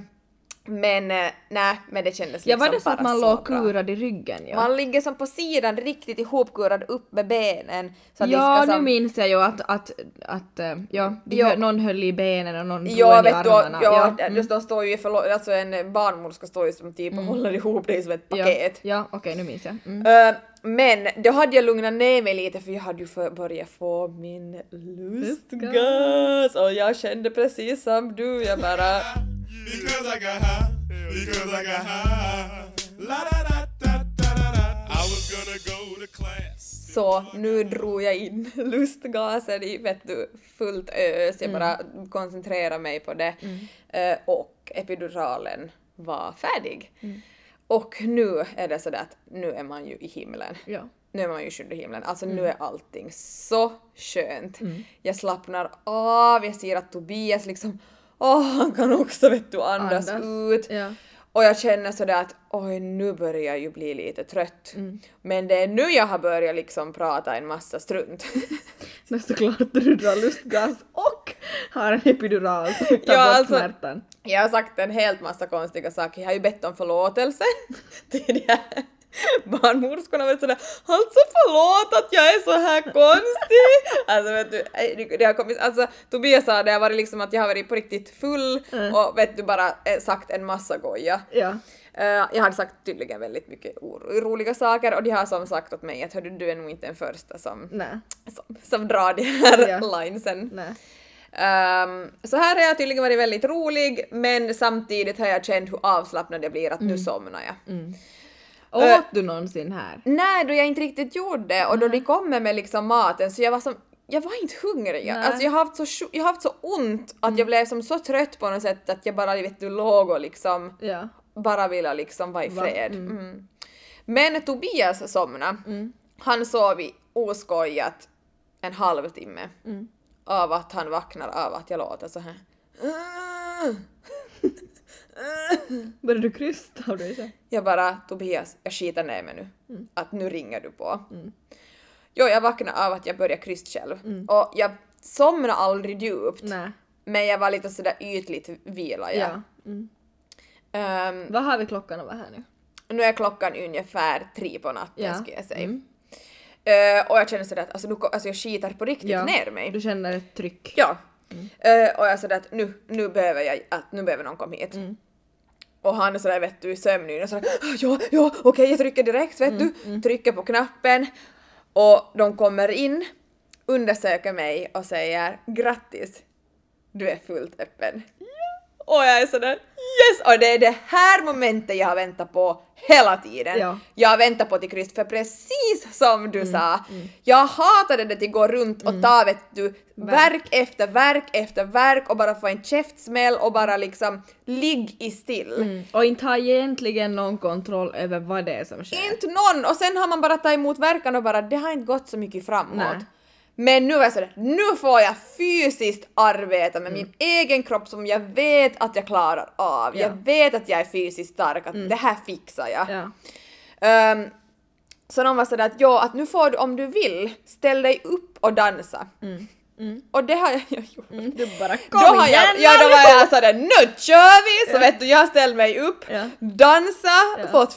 Speaker 2: men eh, nej, men det kändes
Speaker 1: Ja,
Speaker 2: liksom
Speaker 1: var det så att man låg kurad i ryggen? Ja,
Speaker 2: Man ligger som på sidan riktigt ihopkurad upp med benen. Så att
Speaker 1: ja
Speaker 2: ska
Speaker 1: nu
Speaker 2: som,
Speaker 1: minns jag ju att, att, att eh, ja,
Speaker 2: Ja.
Speaker 1: någon höll i benen och någon drog
Speaker 2: Ja,
Speaker 1: en i
Speaker 2: vet du,
Speaker 1: armarna.
Speaker 2: ja,
Speaker 1: mm.
Speaker 2: ja. de står ju förlo- alltså en barnmorska står ju som typ och håller ihop dig som ett paket.
Speaker 1: Ja, ja okej nu minns jag. Mm.
Speaker 2: Eh, men då hade jag lugnat ner mig lite för jag hade ju för, börjat få min lustgas och jag kände precis som du, jag bara
Speaker 5: Because I got high, because I got high. La da da da da da da. I was gonna go to class.
Speaker 2: så nu drog jag in lustgasen i vet du, fullt ös, jag bara koncentrerade mig på det Eh, och epiduralen var färdig. Och nu är det sådär att nu är man ju i himlen.
Speaker 1: Ja.
Speaker 2: Nu är man ju i himlen. Alltså nu är allting så skönt. Jag slappnar av, jag ser att Tobias liksom, åh han kan också vet du andas,
Speaker 1: Andas,
Speaker 2: ut.
Speaker 1: ja.
Speaker 2: Och jag känner sådär att oj nu börjar jag ju bli lite trött.
Speaker 1: Mm.
Speaker 2: Men det är nu jag har börjat liksom prata en massa strunt.
Speaker 1: Men såklart du drar lustgas och har en epidural som tar
Speaker 2: Ja,
Speaker 1: bort
Speaker 2: alltså-
Speaker 1: smärtan.
Speaker 2: Jag har sagt en helt massa konstiga saker. Jag har ju bett om förlåtelse här barnmorskorna. Var sådär, alltså förlåt att jag är så här konstig. Alltså vet du, det har kommit, alltså Tobias sa det har varit liksom att jag har varit på riktigt full och vet du bara eh, sagt en massa goja.
Speaker 1: Ja.
Speaker 2: Eh, jag hade sagt tydligen väldigt mycket roliga saker och de har som sagt åt mig att hördu du är nog inte den första som, som, som drar de här
Speaker 1: Ja.
Speaker 2: linesen. Ehm, så här har jag tydligen varit väldigt rolig men samtidigt har jag känt hur avslappnad jag blir att nu somnar jag.
Speaker 1: Åt du någonsin här?
Speaker 2: Nej, då jag inte riktigt gjorde det och då de kommer med liksom maten så jag var som jag var inte hungrig.
Speaker 1: Nej.
Speaker 2: Alltså jag har haft så, jag har haft så ont att jag blev som så trött på något sätt att jag bara vet du låg och liksom
Speaker 1: Ja.
Speaker 2: bara ville liksom vara i
Speaker 1: Va?
Speaker 2: fred. Mm. Men Tobias somnade. Han sov i oskojat en halvtimme av att han vaknar av att jag låter så här.
Speaker 1: Började du krysta av dig själv?
Speaker 2: Jag bara Tobias, jag skiter ner mig nu. Att nu ringer du på. Jo, jag vaknade av att jag började krysta själv. Och jag somnade aldrig djupt.
Speaker 1: Nej.
Speaker 2: Men jag var lite sådär ytligt vila. Ja.
Speaker 1: Ja. Mm.
Speaker 2: Ehm,
Speaker 1: Vad har vi klockan att vara här nu?
Speaker 2: nu är klockan ungefär tre på natten
Speaker 1: Ja.
Speaker 2: skulle jag säga.
Speaker 1: Mm.
Speaker 2: Eh, och jag känner sådär att alltså, nu, ko- alltså jag skiter på riktigt
Speaker 1: Ja.
Speaker 2: ner mig.
Speaker 1: Du känner ett tryck?
Speaker 2: Ja. Eh, och jag sådär att nu, nu behöver jag, att nu behöver någon komma hit. Och han är sådär vet du i sömnyn och sådär "Ah, ja, ja, okej jag trycker direkt vet du. Trycker på knappen. Och de kommer in, undersöker mig och säger grattis, du är fullt öppen. Och jag är sådär yes! Och det är det här momentet jag har väntat på hela tiden.
Speaker 1: Ja.
Speaker 2: Jag har väntat på till för precis som du sa, jag hatade det att gå runt och ta vet du verk efter verk efter verk och bara få en käftsmäll och bara liksom ligg i still.
Speaker 1: Och inte har egentligen någon kontroll över vad det är som sker.
Speaker 2: Inte någon! Och sen har man bara tagit emot verkan och bara det har inte gått så mycket framåt.
Speaker 1: Nej.
Speaker 2: Men nu är jag sådär, nu får jag fysiskt arbeta med min egen kropp som jag vet att jag klarar av.
Speaker 1: Mm. Ja. Mm.
Speaker 2: Jag vet att jag är fysiskt stark, att det här fixar jag.
Speaker 1: Ja.
Speaker 2: Ehm, så de var sådär att ja, att nu får du om du vill, ställ dig upp och dansa. Och det har jag, gjort.
Speaker 1: Mm, du bara
Speaker 2: Då
Speaker 1: kom
Speaker 2: har
Speaker 1: igen
Speaker 2: jag, ja då var jag sådär nu kör vi! Så vet du, jag ställde mig upp,
Speaker 1: Ja.
Speaker 2: dansa,
Speaker 1: Ja.
Speaker 2: fått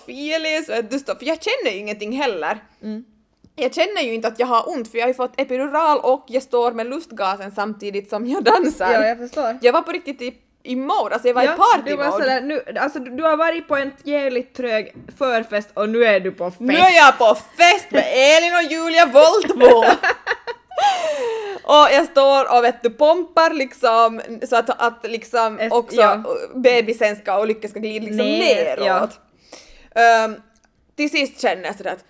Speaker 2: du, stå- för jag känner ju ingenting heller.
Speaker 1: Mm.
Speaker 2: Jag känner ju inte att jag har ont för jag har ju fått epidural och jag står med lustgasen samtidigt som jag dansar.
Speaker 1: Ja, jag förstår.
Speaker 2: Jag var på riktigt i, i mode, alltså jag var i
Speaker 1: du
Speaker 2: party
Speaker 1: var
Speaker 2: mode.
Speaker 1: sådär, nu, alltså du du har varit på en jävligt trög förfest och nu är du på fest.
Speaker 2: Nu är jag på fest med Elin och Julia Voltbo! och jag står och vet du pompar liksom så att, att liksom
Speaker 1: Es-
Speaker 2: också
Speaker 1: ja.
Speaker 2: bebisen ska och lyckan ska glida liksom
Speaker 1: Ner,
Speaker 2: neråt. Ehm, till sist känner jag sådär att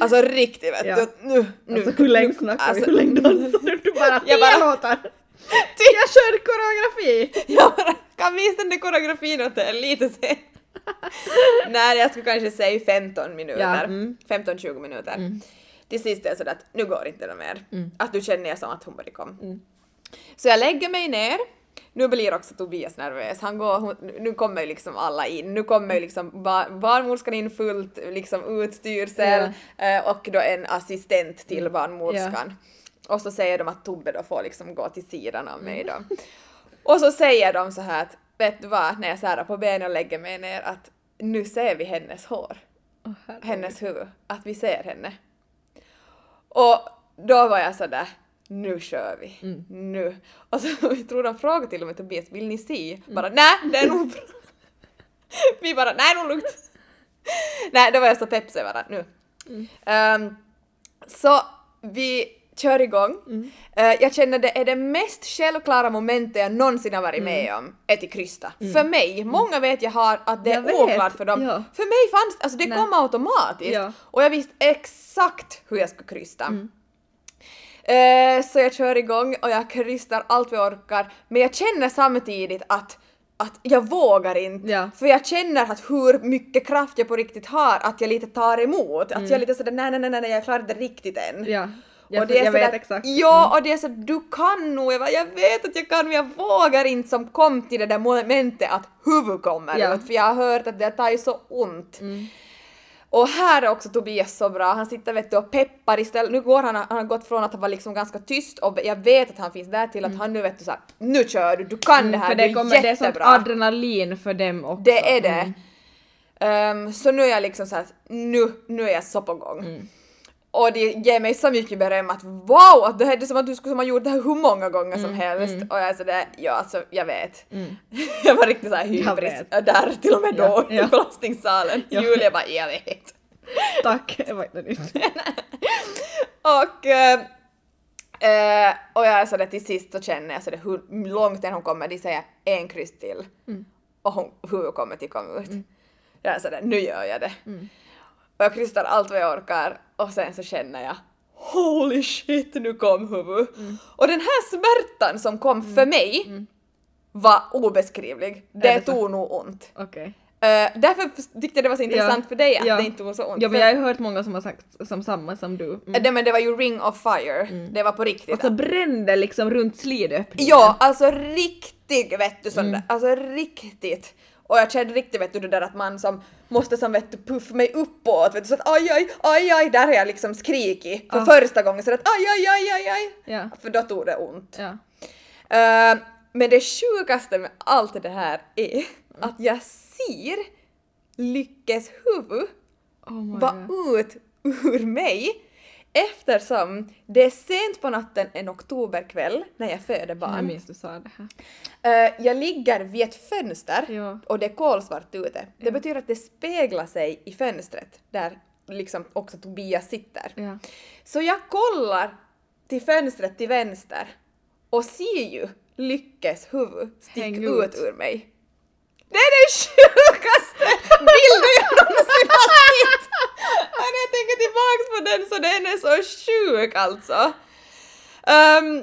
Speaker 2: alltså riktigt vet
Speaker 1: Ja.
Speaker 2: du, nu, nu.
Speaker 1: Alltså hur länge snackar vi?
Speaker 2: alltså-
Speaker 1: Hur länge dansar du? Du bara
Speaker 2: Jag bara-
Speaker 1: låtar! Jag kör koreografi!
Speaker 2: Jag bara kan visa den där koreografin åt er lite sen. Nej, jag skulle kanske säga 15 minuter.
Speaker 1: Ja, mm.
Speaker 2: 15-20 minuter. Till sist är jag sådär att nu går inte det mer. Att nu känner jag som att hon börjar komma. Så jag lägger mig ner. Nu blir också Tobias nervös. Han går, nu kommer ju liksom alla in. Nu kommer ju liksom bar, barnmorskan in fullt liksom utstyrsel eh, och då en assistent till barnmorskan. Och så säger de att Tobbe då får liksom gå till sidan av mig då. Och så säger de så här att vet du vad, när jag särar på benen och lägger mig ner att nu ser vi hennes hår. hennes huvud. Att vi ser henne. Och då var jag sådär, nu kör vi. Nu. Och så jag tror de frågade till och med Tobias, vill ni se? Bara nej, det är nog bra. vi bara, nej, nog lugnt. nej, då var jag så pepp så jag bara, nu. Ehm, så vi kör igång. Eh, jag känner det är det mest självklara momentet jag någonsin har varit med om, är till krysta. För mig, många vet jag har att det är
Speaker 1: Jag vet,
Speaker 2: oklart för dem.
Speaker 1: ja.
Speaker 2: För mig fanns alltså det
Speaker 1: Nej.
Speaker 2: kom automatiskt.
Speaker 1: Ja.
Speaker 2: Och jag visste exakt hur jag skulle krysta. Eh, så jag kör igång och jag krystar allt jag orkar. Men jag känner samtidigt att, att jag vågar inte.
Speaker 1: Ja.
Speaker 2: För jag känner att hur mycket kraft jag på riktigt har, att jag lite tar emot. Att
Speaker 1: Mm.
Speaker 2: jag lite sådär nej, nej, nej, nej, jag klarar det riktigt än.
Speaker 1: Ja, jag,
Speaker 2: och det är
Speaker 1: jag
Speaker 2: sådär,
Speaker 1: vet exakt. Mm.
Speaker 2: Ja, och det är så du kan nog, jag, bara, jag vet att jag kan men jag vågar inte som kom till det där momentet att huvud kommer
Speaker 1: Ja.
Speaker 2: för jag har hört att det tar ju så ont. Och här är också Tobias så bra, han sitter vet du och peppar istället. Nu går han, han har gått från att han var liksom ganska tyst och jag vet att han finns där till att han nu vet du såhär, nu kör du, du kan det här,
Speaker 1: Mm. för
Speaker 2: du
Speaker 1: det,
Speaker 2: är
Speaker 1: kommer, det är sånt
Speaker 2: jättebra.
Speaker 1: adrenalin för dem också.
Speaker 2: Det är det.
Speaker 1: Mm.
Speaker 2: Ehm, så nu är jag liksom såhär, nu, nu är jag så på gång.
Speaker 1: Mm.
Speaker 2: Och det ger mig så mycket beröm att wow, att det här det är som att du skulle ha gjort det här hur många gånger
Speaker 1: Mm,
Speaker 2: som helst. Och jag är sådär, ja alltså jag vet. jag var riktigt såhär hybris där till och med då
Speaker 1: Ja,
Speaker 2: i förlossningssalen.
Speaker 1: Ja.
Speaker 2: Julia bara, jag vet.
Speaker 1: Tack, det var inte nytt.
Speaker 2: Och, eh, eh, och jag är sådär till sist så känner jag sådär hur långt än hon kommer, de säger en kryss till. Och hon, hur kommer till komma ut. Jag är sådär, nu gör jag det. Och jag kryssar allt vad jag orkar och sen så känner jag Holy shit, nu kom huvud. Och den här smärtan som kom för mig var obeskrivlig. Det,
Speaker 1: det så?
Speaker 2: tog nog ont.
Speaker 1: Okej.
Speaker 2: Eh, därför tyckte jag det var så intressant för dig att
Speaker 1: ja.
Speaker 2: det inte tog så ont.
Speaker 1: Ja, men jag har hört många som har sagt som samma som du. Mm.
Speaker 2: det, men det var ju ring of fire. Det var på riktigt.
Speaker 1: Och så brände liksom runt slidöppningen.
Speaker 2: Ja, alltså riktigt vet du sån
Speaker 1: Mm.
Speaker 2: alltså riktigt. Och jag kände riktigt vet du det där att man som måste som vet du puffa mig uppåt vet du så att aj aj aj aj där har jag liksom skrikit för
Speaker 1: Ah.
Speaker 2: första gången så att aj aj aj aj aj.
Speaker 1: Ja.
Speaker 2: För då tog det ont.
Speaker 1: Ja.
Speaker 2: Eh, men det sjukaste med allt det här är att jag ser Lyckes huvud
Speaker 1: Oh God.
Speaker 2: ut ur mig eftersom det är sent på natten en oktoberkväll när jag föder
Speaker 1: Jag
Speaker 2: barn.
Speaker 1: minns du sa det här.
Speaker 2: Eh, jag ligger vid ett fönster
Speaker 1: Ja.
Speaker 2: och det är kolsvart ute. Det betyder att det speglar sig i fönstret där liksom också Tobias sitter.
Speaker 1: Ja.
Speaker 2: Så jag kollar till fönstret till vänster och ser ju Lyckes huvud sticka ut.
Speaker 1: ut.
Speaker 2: ur mig. Det är den sjukaste bilden jag någonsin har sett! När jag tänker tillbaks på den så den är så sjuk alltså. Ehm,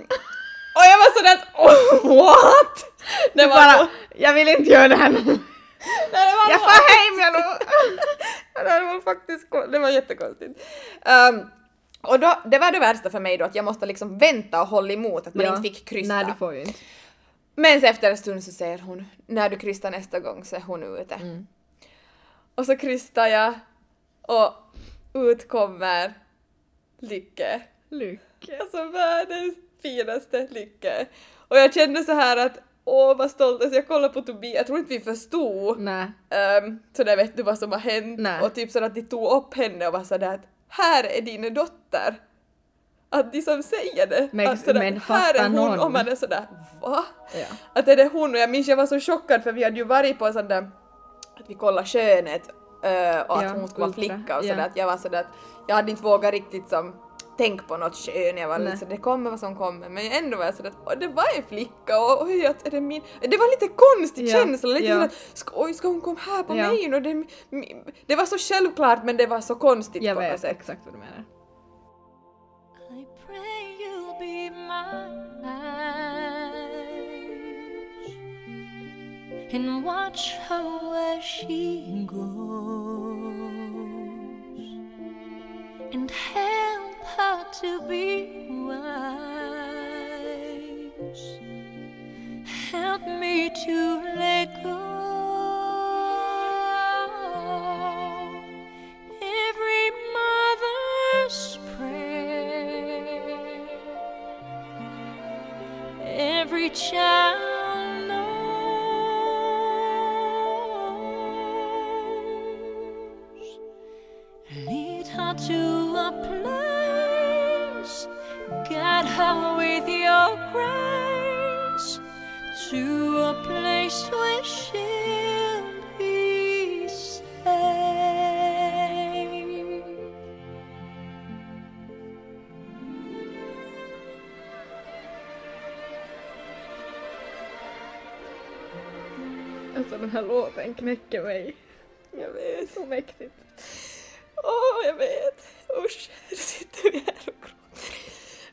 Speaker 2: och jag var sådär att oh, what? Det var
Speaker 1: bara,
Speaker 2: nog-
Speaker 1: jag vill inte göra det här nu.
Speaker 2: Nej, det var
Speaker 1: Jag
Speaker 2: nog-
Speaker 1: får hem jag nu.
Speaker 2: Ja, det var faktiskt det var jättekonstigt. Ehm, och då, det var det värsta för mig då att jag måste liksom vänta och hålla emot att man inte fick krysta.
Speaker 1: Nej, du får ju inte.
Speaker 2: Men efter en stund så säger hon när du krystar nästa gång så är hon ute.
Speaker 1: Mm.
Speaker 2: Och så krystar jag och ut kommer Lycke.
Speaker 1: Lycka.
Speaker 2: Alltså världens finaste Lycke. Och jag kände så här att åh vad stolt, alltså jag kollade på Tobias, jag tror inte vi förstod
Speaker 1: Nej.
Speaker 2: um, så där vet du vad som har hänt
Speaker 1: Nej.
Speaker 2: och typ så att de tog upp henne och var sådär att här är din dotter. Att de som säger det,
Speaker 1: Men-
Speaker 2: att sådär,
Speaker 1: men
Speaker 2: här är hon
Speaker 1: någon?
Speaker 2: och man är sådär va?
Speaker 1: Ja.
Speaker 2: Att är det hon och jag minns jag var så chockad för vi hade ju varit på en sån där att vi kollade skönhet eh, och att
Speaker 1: Ja,
Speaker 2: hon skulle vara flicka och
Speaker 1: ja.
Speaker 2: sådär att jag var sådär att jag hade inte vågat riktigt som tänka på något kön, jag var lite så det kommer vad som kommer men ändå var jag sådär att "Åh, det var en flicka och oj att är det min det var lite konstig
Speaker 1: Ja,
Speaker 2: känsla, lite
Speaker 1: ja.
Speaker 2: sådär ska, oj ska hon komma här på
Speaker 1: Ja.
Speaker 2: mig och det, det var så självklart men det var så konstigt
Speaker 1: Jag
Speaker 2: på något
Speaker 1: vet
Speaker 2: sätt.
Speaker 1: exakt vad du menar.
Speaker 6: I pray you'll be mine and watch her where she goes and help her to be wise Help
Speaker 7: me to let go. Every mother's prayer, every child
Speaker 1: Den knäcker mig.
Speaker 2: Jag vet.
Speaker 1: Så mäktigt.
Speaker 2: Åh, jag vet. Usch, nu sitter vi här och gråter.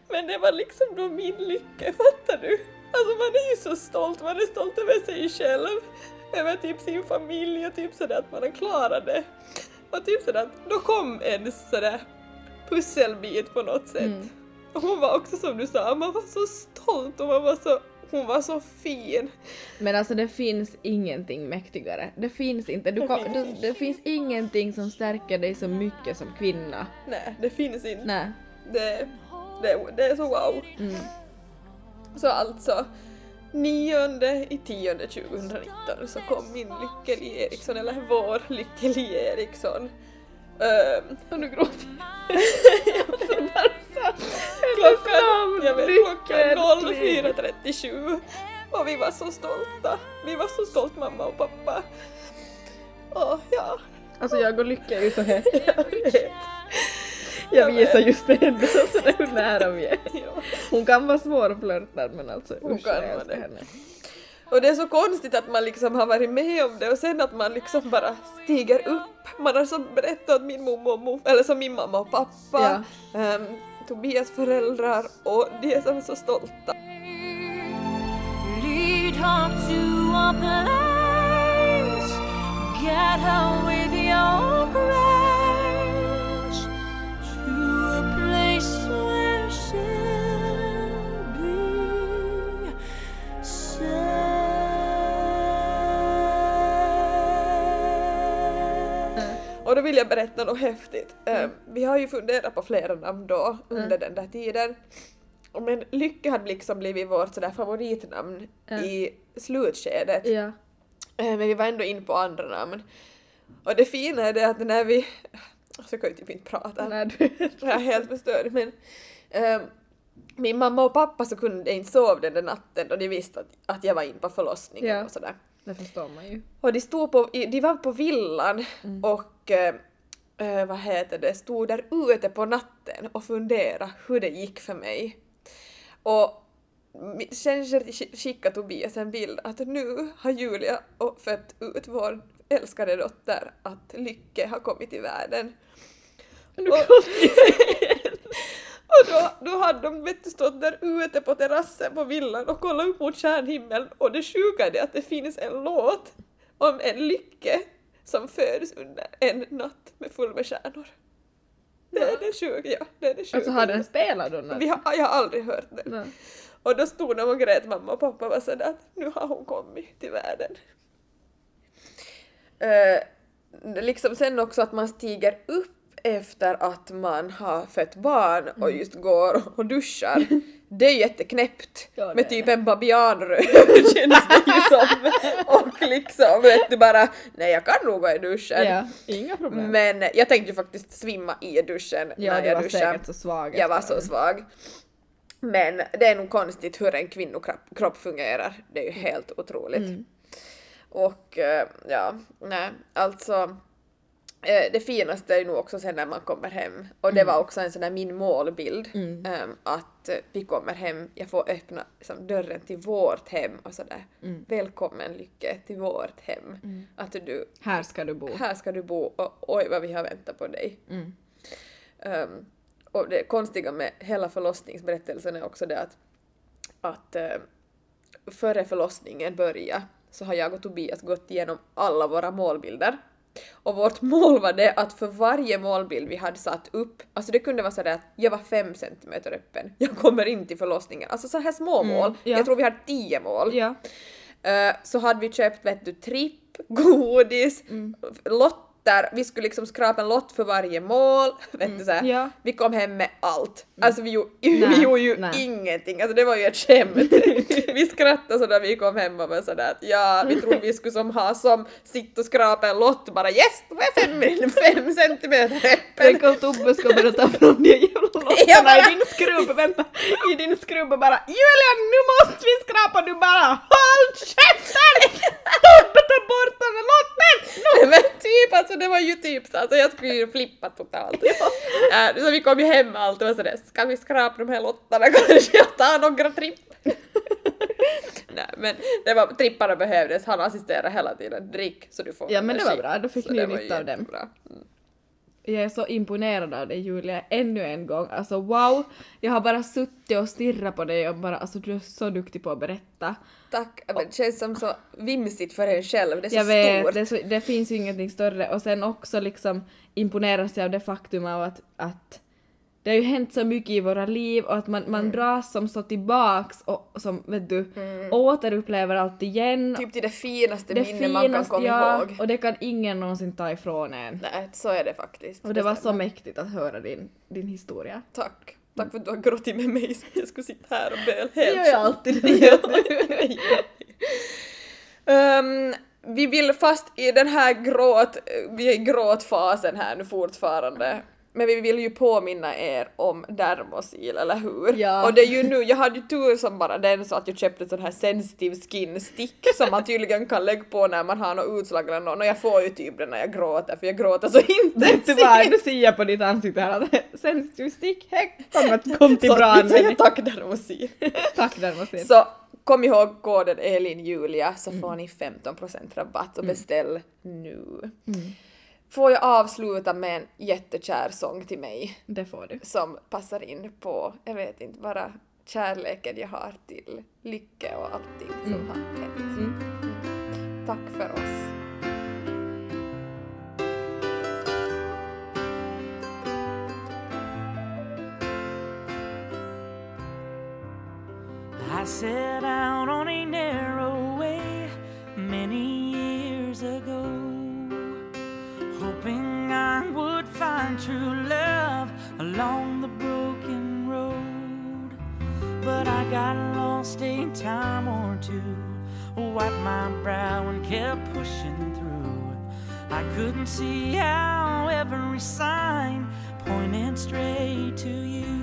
Speaker 2: Men det var liksom då min lycka, fattar du? Alltså man är ju så stolt, man är stolt över sig själv, över typ sin familj och typ sådär att man har klarat det. Och typ sådär att då kom en sådär pusselbit på något sätt.
Speaker 1: Mm.
Speaker 2: Och hon var också som du sa, man var så stolt och man var så, hon var så fin.
Speaker 1: Men alltså det finns ingenting mäktigare. Det finns inte. Du
Speaker 2: Det
Speaker 1: kom,
Speaker 2: finns
Speaker 1: det, det finns ingenting som stärker dig så mycket som kvinna.
Speaker 2: Nej, det finns inte.
Speaker 1: Nej.
Speaker 2: Det, det, det är så wow.
Speaker 1: Mm.
Speaker 2: Så alltså, nionde i tionde 2019 så kom min Lykkeli Eriksson, eller vår Lykkeli Eriksson. Um, och nu gråter jag. Klockan, jag vet, klockan 04.37 och vi var så stolta. Vi var så stolta mamma och pappa. Och ja,
Speaker 1: Alltså jag och Lycka är ju så hett.
Speaker 2: jag vet.
Speaker 1: Jag visar just henne sådär hur nära vi är.
Speaker 2: Ja.
Speaker 1: Hon kan vara svårflörtad men alltså
Speaker 2: Hon
Speaker 1: usch
Speaker 2: kan
Speaker 1: jag
Speaker 2: vara
Speaker 1: älskar
Speaker 2: det.
Speaker 1: henne.
Speaker 2: Och det är så konstigt att man liksom har varit med om det och sen att man liksom bara stiger upp. Man har så berättat att min mormor och morfar, eller som min mamma och pappa, ehm, Tobias föräldrar och de är som så stolta.
Speaker 7: Lead her to a place, get her with your grace,
Speaker 2: då vill jag berätta något häftigt. Ehm, vi har ju funderat på flera namn då under den där tiden. Men Lycka hade liksom blivit vårt sådär favoritnamn
Speaker 1: Ja.
Speaker 2: i slutskedet.
Speaker 1: Ja.
Speaker 2: Eh, Men vi var ändå in på andra namn. Och det fina är det att när vi... Alltså jag kan ju typ inte prata.
Speaker 1: Nej, du
Speaker 2: Jag är helt förstörd men... ehm, min mamma och pappa så kunde inte sova den där natten och de visste att, att jag var in på förlossningen
Speaker 1: Ja.
Speaker 2: och sådär.
Speaker 1: Det förstår man ju.
Speaker 2: Och de stod på, i- de var på villan
Speaker 1: Mm.
Speaker 2: och eh, eh, vad heter det, stod där ute på natten och funderade hur det gick för mig. Och sen sk- skickade Tobias en bild att nu har Julia fött ut vår älskade dotter, att Lycke har kommit till världen. Och, och då, då hade de vet du, stått där ute på terrassen på villan och kollat upp mot stjärnhimlen och det sjuka är att det finns en låt om en lycke som föds under en natt med full med stjärnor. Det är det sjuka, ja. Det är det sjuka.
Speaker 1: Alltså har den spelat då?
Speaker 2: Vi har, jag har aldrig hört den.
Speaker 1: Nej.
Speaker 2: Och då stod de och grät mamma och pappa var sådär att nu har hon kommit till världen. Är liksom sen också att man stiger upp efter att man har fött barn
Speaker 1: Mm.
Speaker 2: och just går och duschar. Det är jätteknäppt
Speaker 1: Ja,
Speaker 2: med typ en babianröv känns det ju som. Och liksom vet du bara nej jag kan nog gå i duschen.
Speaker 1: Ja, inga problem.
Speaker 2: Men jag tänkte ju faktiskt svimma i duschen
Speaker 1: ja,
Speaker 2: när
Speaker 1: du
Speaker 2: jag
Speaker 1: var
Speaker 2: duschade.
Speaker 1: säkert så svag
Speaker 2: Jag var så svag. Men det är nog konstigt hur en kvinnokropp kropp fungerar. Det är ju helt otroligt.
Speaker 1: Mm.
Speaker 2: Och eh, ja, nej, alltså det finaste är nog också sen när man kommer hem. Och det var också en sån där min målbild.
Speaker 1: Mm.
Speaker 2: ehm, att eh, vi kommer hem, jag får öppna liksom, dörren till vårt hem och sådär.
Speaker 1: Mm.
Speaker 2: Välkommen Lycke till vårt hem. Att du,
Speaker 1: Här ska du bo.
Speaker 2: här ska du bo och oj vad vi har väntat på dig.
Speaker 1: Mm.
Speaker 2: Ehm, och det konstiga med hela förlossningsberättelsen är också det att, att uh, före förlossningen började så har jag och Tobias gått igenom alla våra målbilder. Och vårt mål var det att för varje målbild vi hade satt upp, alltså det kunde vara sådär att jag var fem centimeter öppen, jag kommer in till förlossningen. Alltså så här små
Speaker 1: Mm,
Speaker 2: mål.
Speaker 1: ja.
Speaker 2: Jag tror vi hade tio mål.
Speaker 1: Ja.
Speaker 2: Eh, så hade vi köpt vet du tripp, godis, lotter, vi skulle liksom skrapa en lott för varje mål, vet du såhär.
Speaker 1: Ja.
Speaker 2: Vi kom hem med allt. Alltså vi, gjorde-
Speaker 1: Nej,
Speaker 2: vi gjorde ju
Speaker 1: nej.
Speaker 2: ingenting, alltså det var ju ett skämt. vi skrattade så när vi kom hem och var sådär att ja, vi trodde vi skulle som ha som sitt och skrapa en lott bara yes, då är fem, fem centimeter öppen.
Speaker 1: Tänk om Tobbe ska börja ta fram de jävla lotterna
Speaker 2: bara-
Speaker 1: i din skrubb, vänta, i din skrubb och bara Julia nu måste vi skrapa, du bara HÅLL KÄFTEN! Tobbe ta bort den lotten!
Speaker 2: Nej, men typ alltså det var ju typ så, alltså jag skulle ju flippa totalt. Äh, så vi kom ju hem med allt och var sådär, ska vi skrapa de här lottarna kanske jag tar några tripp? Nej men det var, tripparna behövdes, han assisterade hela tiden, drick så du får
Speaker 1: Ja, men det var bra, då fick
Speaker 2: Så
Speaker 1: ni nytta av dem.
Speaker 2: Mm.
Speaker 1: Jag är så imponerad av dig Julia, ännu en gång. Alltså wow, jag har bara suttit och stirrat på dig och bara alltså du är så duktig på att berätta.
Speaker 2: Tack, men det känns som så vimsigt för en själv, det är så
Speaker 1: Jag vet,
Speaker 2: stort.
Speaker 1: det, så, det finns ju ingenting större och sen också liksom imponeras jag av det faktum av att, att det har ju hänt så mycket i våra liv och att man, man
Speaker 2: Mm.
Speaker 1: dras som så tillbaks och som vet du återupplever allt igen.
Speaker 2: Typ till det finaste
Speaker 1: det
Speaker 2: minne man kan komma
Speaker 1: ja,
Speaker 2: ihåg.
Speaker 1: och det kan ingen någonsin ta ifrån en.
Speaker 2: Nej, så är det faktiskt.
Speaker 1: Och det var så mäktigt att höra din, din historia.
Speaker 2: Tack. Tack för att du har gråtit med mig så jag skulle sitta här och böla
Speaker 1: Det
Speaker 2: helt
Speaker 1: gör jag alltid.
Speaker 2: Ehm, vi vill fast i den här gråt, vi är i gråtfasen här nu fortfarande. Men vi vill ju påminna er om Dermosil, eller hur?
Speaker 1: Ja.
Speaker 2: Och det är ju nu, jag hade ju tur som bara den så att jag köpte sån här sensitive skin stick som man tydligen kan lägga på när man har något utslag eller något och jag får ju typ den när jag gråter för jag gråter så intensivt.
Speaker 1: nu ser jag på ditt ansikte här att sensitiv stick, hej, kom, att- kom till
Speaker 2: Så
Speaker 1: bra användning.
Speaker 2: tack Dermosil.
Speaker 1: Tack Dermosin.
Speaker 2: Så kom ihåg koden ELINJULIA så får ni 15% rabatt och beställ nu. Får jag avsluta med en jättekär sång till mig
Speaker 1: Det får du.
Speaker 2: som passar in på, jag vet inte, bara kärleken jag har till lycka och allting som har hänt.
Speaker 1: Mm.
Speaker 2: Tack för oss.
Speaker 7: I set out on a narrow way many years ago, find true love along the broken road. But I got lost a time or two, wiped my brow and kept pushing through. I couldn't see how every sign pointed straight to you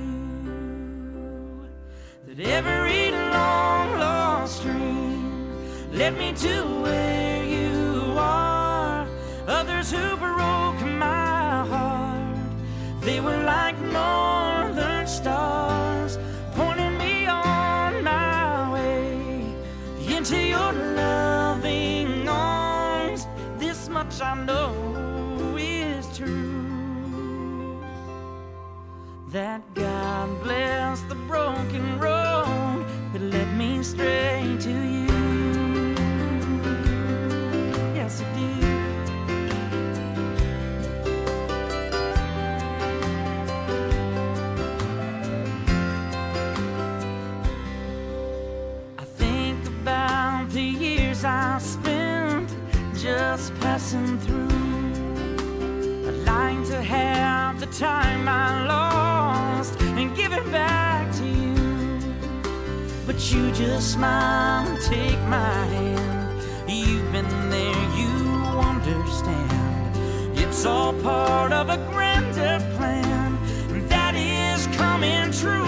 Speaker 7: that every long lost dream led me to where you are. Others who you just smile and take my hand. You've been there, you understand. It's all part of a grander plan that is coming true.